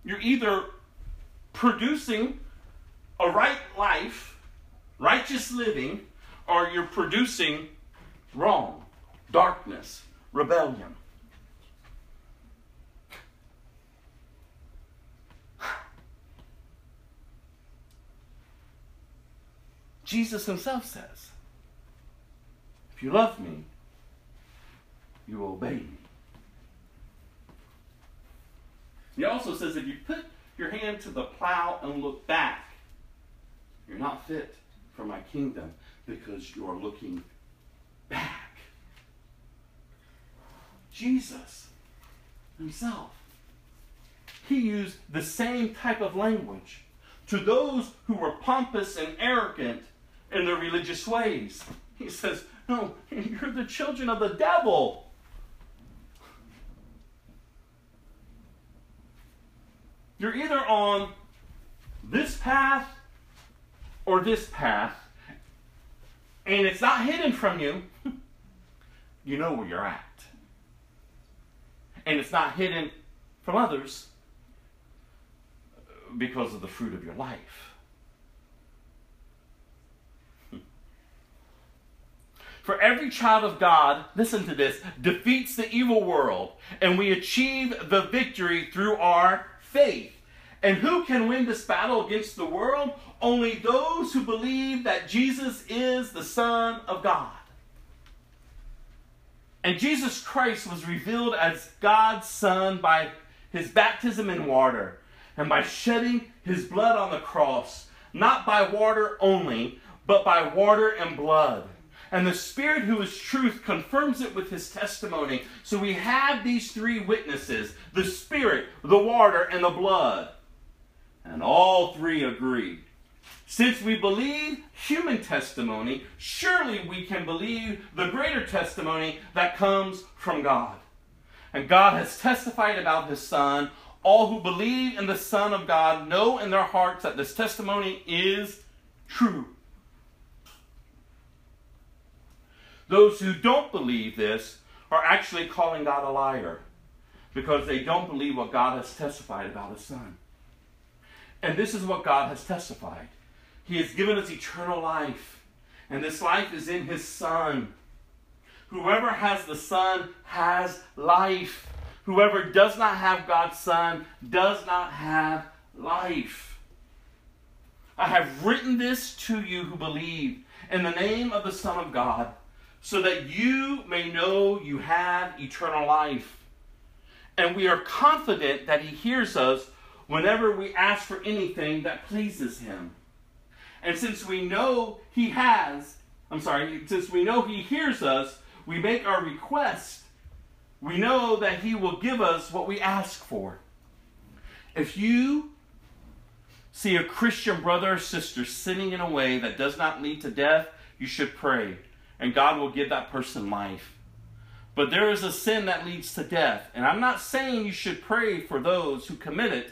You're either producing a right life, righteous living, or you're producing wrong, darkness, rebellion. Jesus himself says, If you love me, you obey me. He also says, If you put your hand to the plow and look back, you're not fit for my kingdom because you are looking back. Jesus himself, he used the same type of language to those who were pompous and arrogant in their religious ways. He says, No, (laughs) you're the children of the devil. You're either on this path or this path, and it's not hidden from you. (laughs) You know where you're at. And it's not hidden from others because of the fruit of your life. (laughs) For every child of God, listen to this, defeats the evil world, and we achieve the victory through our faith. And who can win this battle against the world? Only those who believe that Jesus is the Son of God. And Jesus Christ was revealed as God's Son by his baptism in water and by shedding his blood on the cross, not by water only, but by water and blood. And the Spirit, who is truth, confirms it with his testimony. So we have these three witnesses the Spirit, the water, and the blood. And all three agree. Since we believe human testimony, surely we can believe the greater testimony that comes from God. And God has testified about his Son. All who believe in the Son of God know in their hearts that this testimony is true. Those who don't believe this are actually calling God a liar because they don't believe what God has testified about his Son. And this is what God has testified. He has given us eternal life, and this life is in His Son. Whoever has the Son has life. Whoever does not have God's Son does not have life. I have written this to you who believe in the name of the Son of God, so that you may know you have eternal life. And we are confident that He hears us whenever we ask for anything that pleases Him. And since we know He has, I'm sorry, since we know He hears us, we make our request. We know that He will give us what we ask for. If you see a Christian brother or sister sinning in a way that does not lead to death, you should pray, and God will give that person life. But there is a sin that leads to death, and I'm not saying you should pray for those who commit it,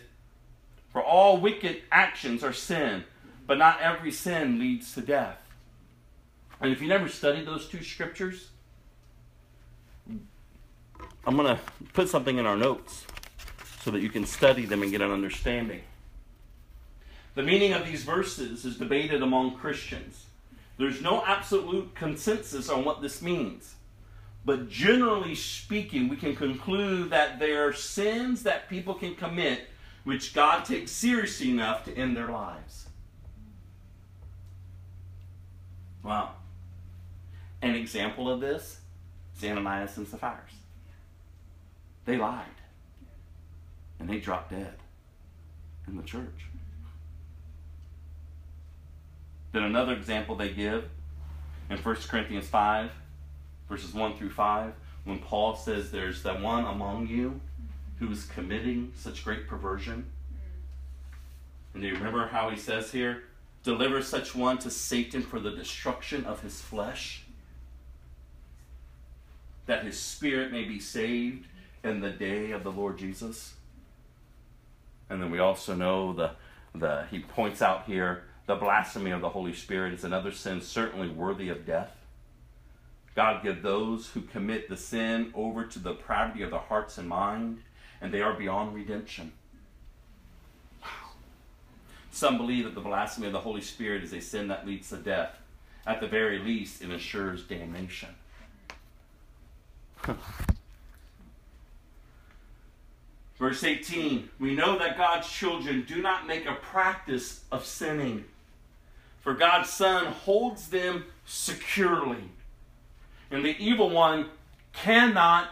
for all wicked actions are sin, but not every sin leads to death. And if you never studied those two scriptures, I'm going to put something in our notes so that you can study them and get an understanding. The meaning of these verses is debated among Christians. There's no absolute consensus on what this means. But generally speaking, we can conclude that there are sins that people can commit which God takes seriously enough to end their lives. Wow. An example of this is Ananias and Sapphira. They lied. And they dropped dead in the church. Then another example they give in 1 Corinthians 5, verses 1 through 5, when Paul says there's that one among you who is committing such great perversion. And do you remember how he says here? Deliver such one to Satan for the destruction of his flesh, that his spirit may be saved in the day of the Lord Jesus. And then we also know the, the he points out here the blasphemy of the Holy Spirit is another sin certainly worthy of death. God give those who commit the sin over to the depravity of their hearts and mind, and they are beyond redemption. Some believe that the blasphemy of the Holy Spirit is a sin that leads to death. At the very least, it ensures damnation. (laughs) Verse 18 We know that God's children do not make a practice of sinning, for God's Son holds them securely, and the evil one cannot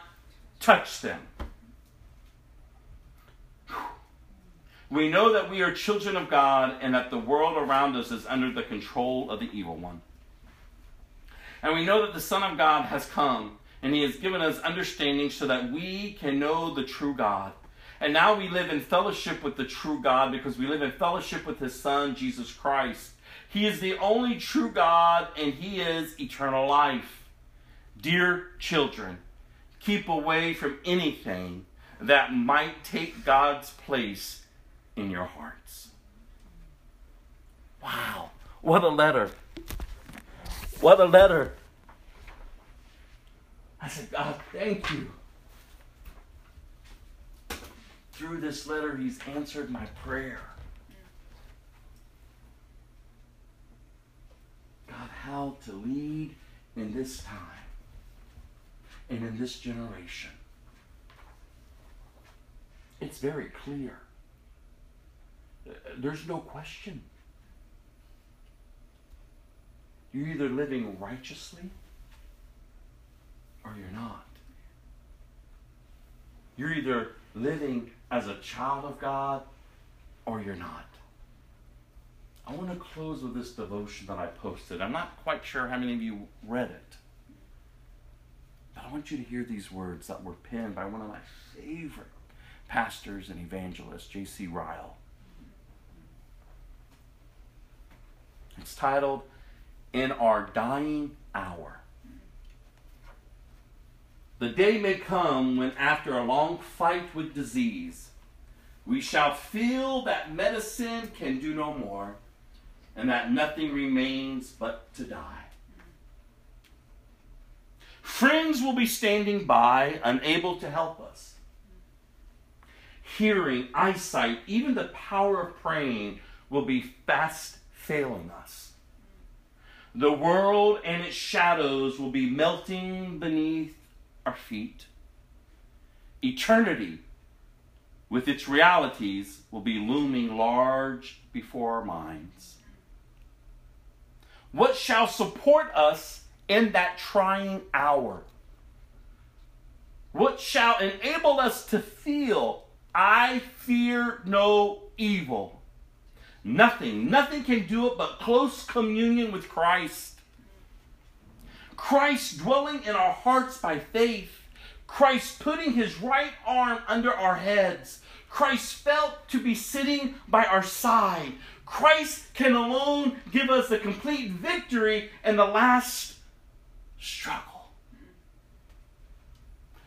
touch them. We know that we are children of God and that the world around us is under the control of the evil one. And we know that the Son of God has come and he has given us understanding so that we can know the true God. And now we live in fellowship with the true God because we live in fellowship with his Son, Jesus Christ. He is the only true God and he is eternal life. Dear children, keep away from anything that might take God's place in your hearts. Wow, what a letter! What a letter! I said, God, thank you. Through this letter, He's answered my prayer. God, how to lead in this time and in this generation. It's very clear. There's no question. You're either living righteously or you're not. You're either living as a child of God or you're not. I want to close with this devotion that I posted. I'm not quite sure how many of you read it. But I want you to hear these words that were penned by one of my favorite pastors and evangelists, J.C. Ryle. It's titled In Our Dying Hour. The day may come when, after a long fight with disease, we shall feel that medicine can do no more and that nothing remains but to die. Friends will be standing by, unable to help us. Hearing, eyesight, even the power of praying will be fast failing us. The world and its shadows will be melting beneath our feet. Eternity, with its realities, will be looming large before our minds. What shall support us in that trying hour? What shall enable us to feel, I fear no evil? Nothing, nothing can do it but close communion with Christ. Christ dwelling in our hearts by faith. Christ putting his right arm under our heads. Christ felt to be sitting by our side. Christ can alone give us the complete victory in the last struggle.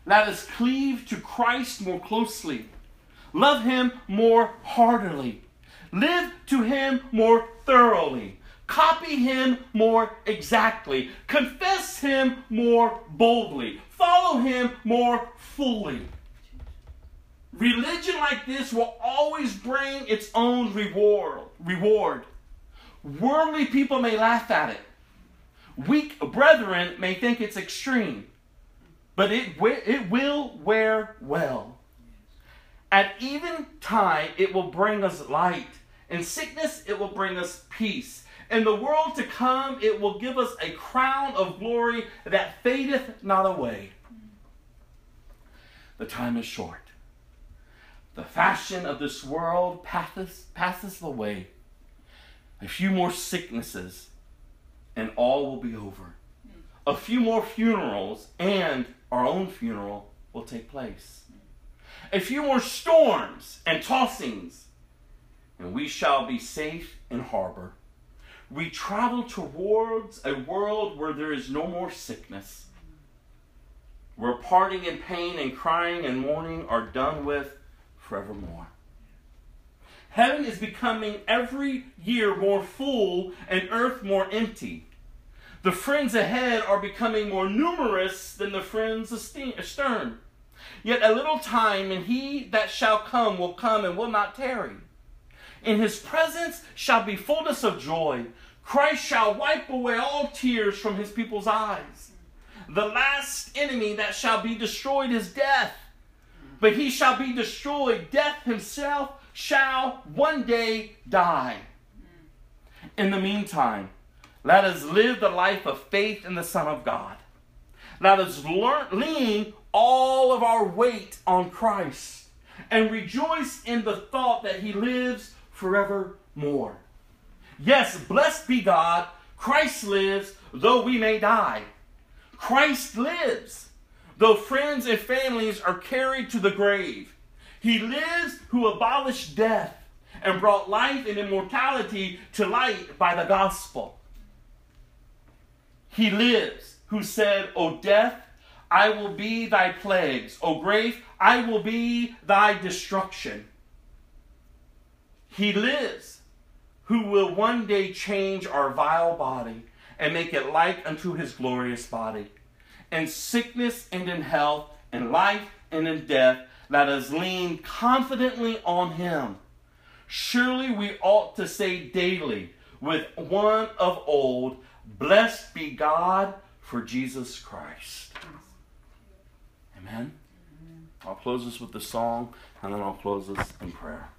Let us cleave to Christ more closely, love him more heartily, live to him more thoroughly, copy him more exactly, confess him more boldly, follow him more fully. Religion like this will always bring its own reward. Reward. Worldly people may laugh at it. Weak brethren may think it's extreme, but it, it will wear well. At even time, it will bring us light. In sickness, it will bring us peace. In the world to come, it will give us a crown of glory that fadeth not away. The time is short. The fashion of this world passeth, away. A few more sicknesses, and all will be over. A few more funerals, and our own funeral will take place. A few more storms and tossings, and we shall be safe in harbor. We travel towards a world where there is no more sickness, where parting and pain and crying and mourning are done with forevermore. Heaven is becoming every year more full and earth more empty. The friends ahead are becoming more numerous than the friends astern. Yet a little time, and he that shall come will come and will not tarry. In his presence shall be fullness of joy. Christ shall wipe away all tears from his people's eyes. The last enemy that shall be destroyed is death but he shall be destroyed. Death himself shall one day die. In the meantime, let us live the life of faith in the Son of God. Let us learn, lean all of our weight on Christ and rejoice in the thought that he lives forevermore. Yes, blessed be God, Christ lives, though we may die. Christ lives though friends and families are carried to the grave. He lives who abolished death and brought life and immortality to light by the gospel. He lives who said, O death, I will be thy plagues. O grave, I will be thy destruction. He lives who will one day change our vile body and make it like unto his glorious body in sickness and in health, in life and in death, let us lean confidently on him. Surely we ought to say daily with one of old, Blessed be God for Jesus Christ. Amen. I'll close this with the song and then I'll close this in prayer.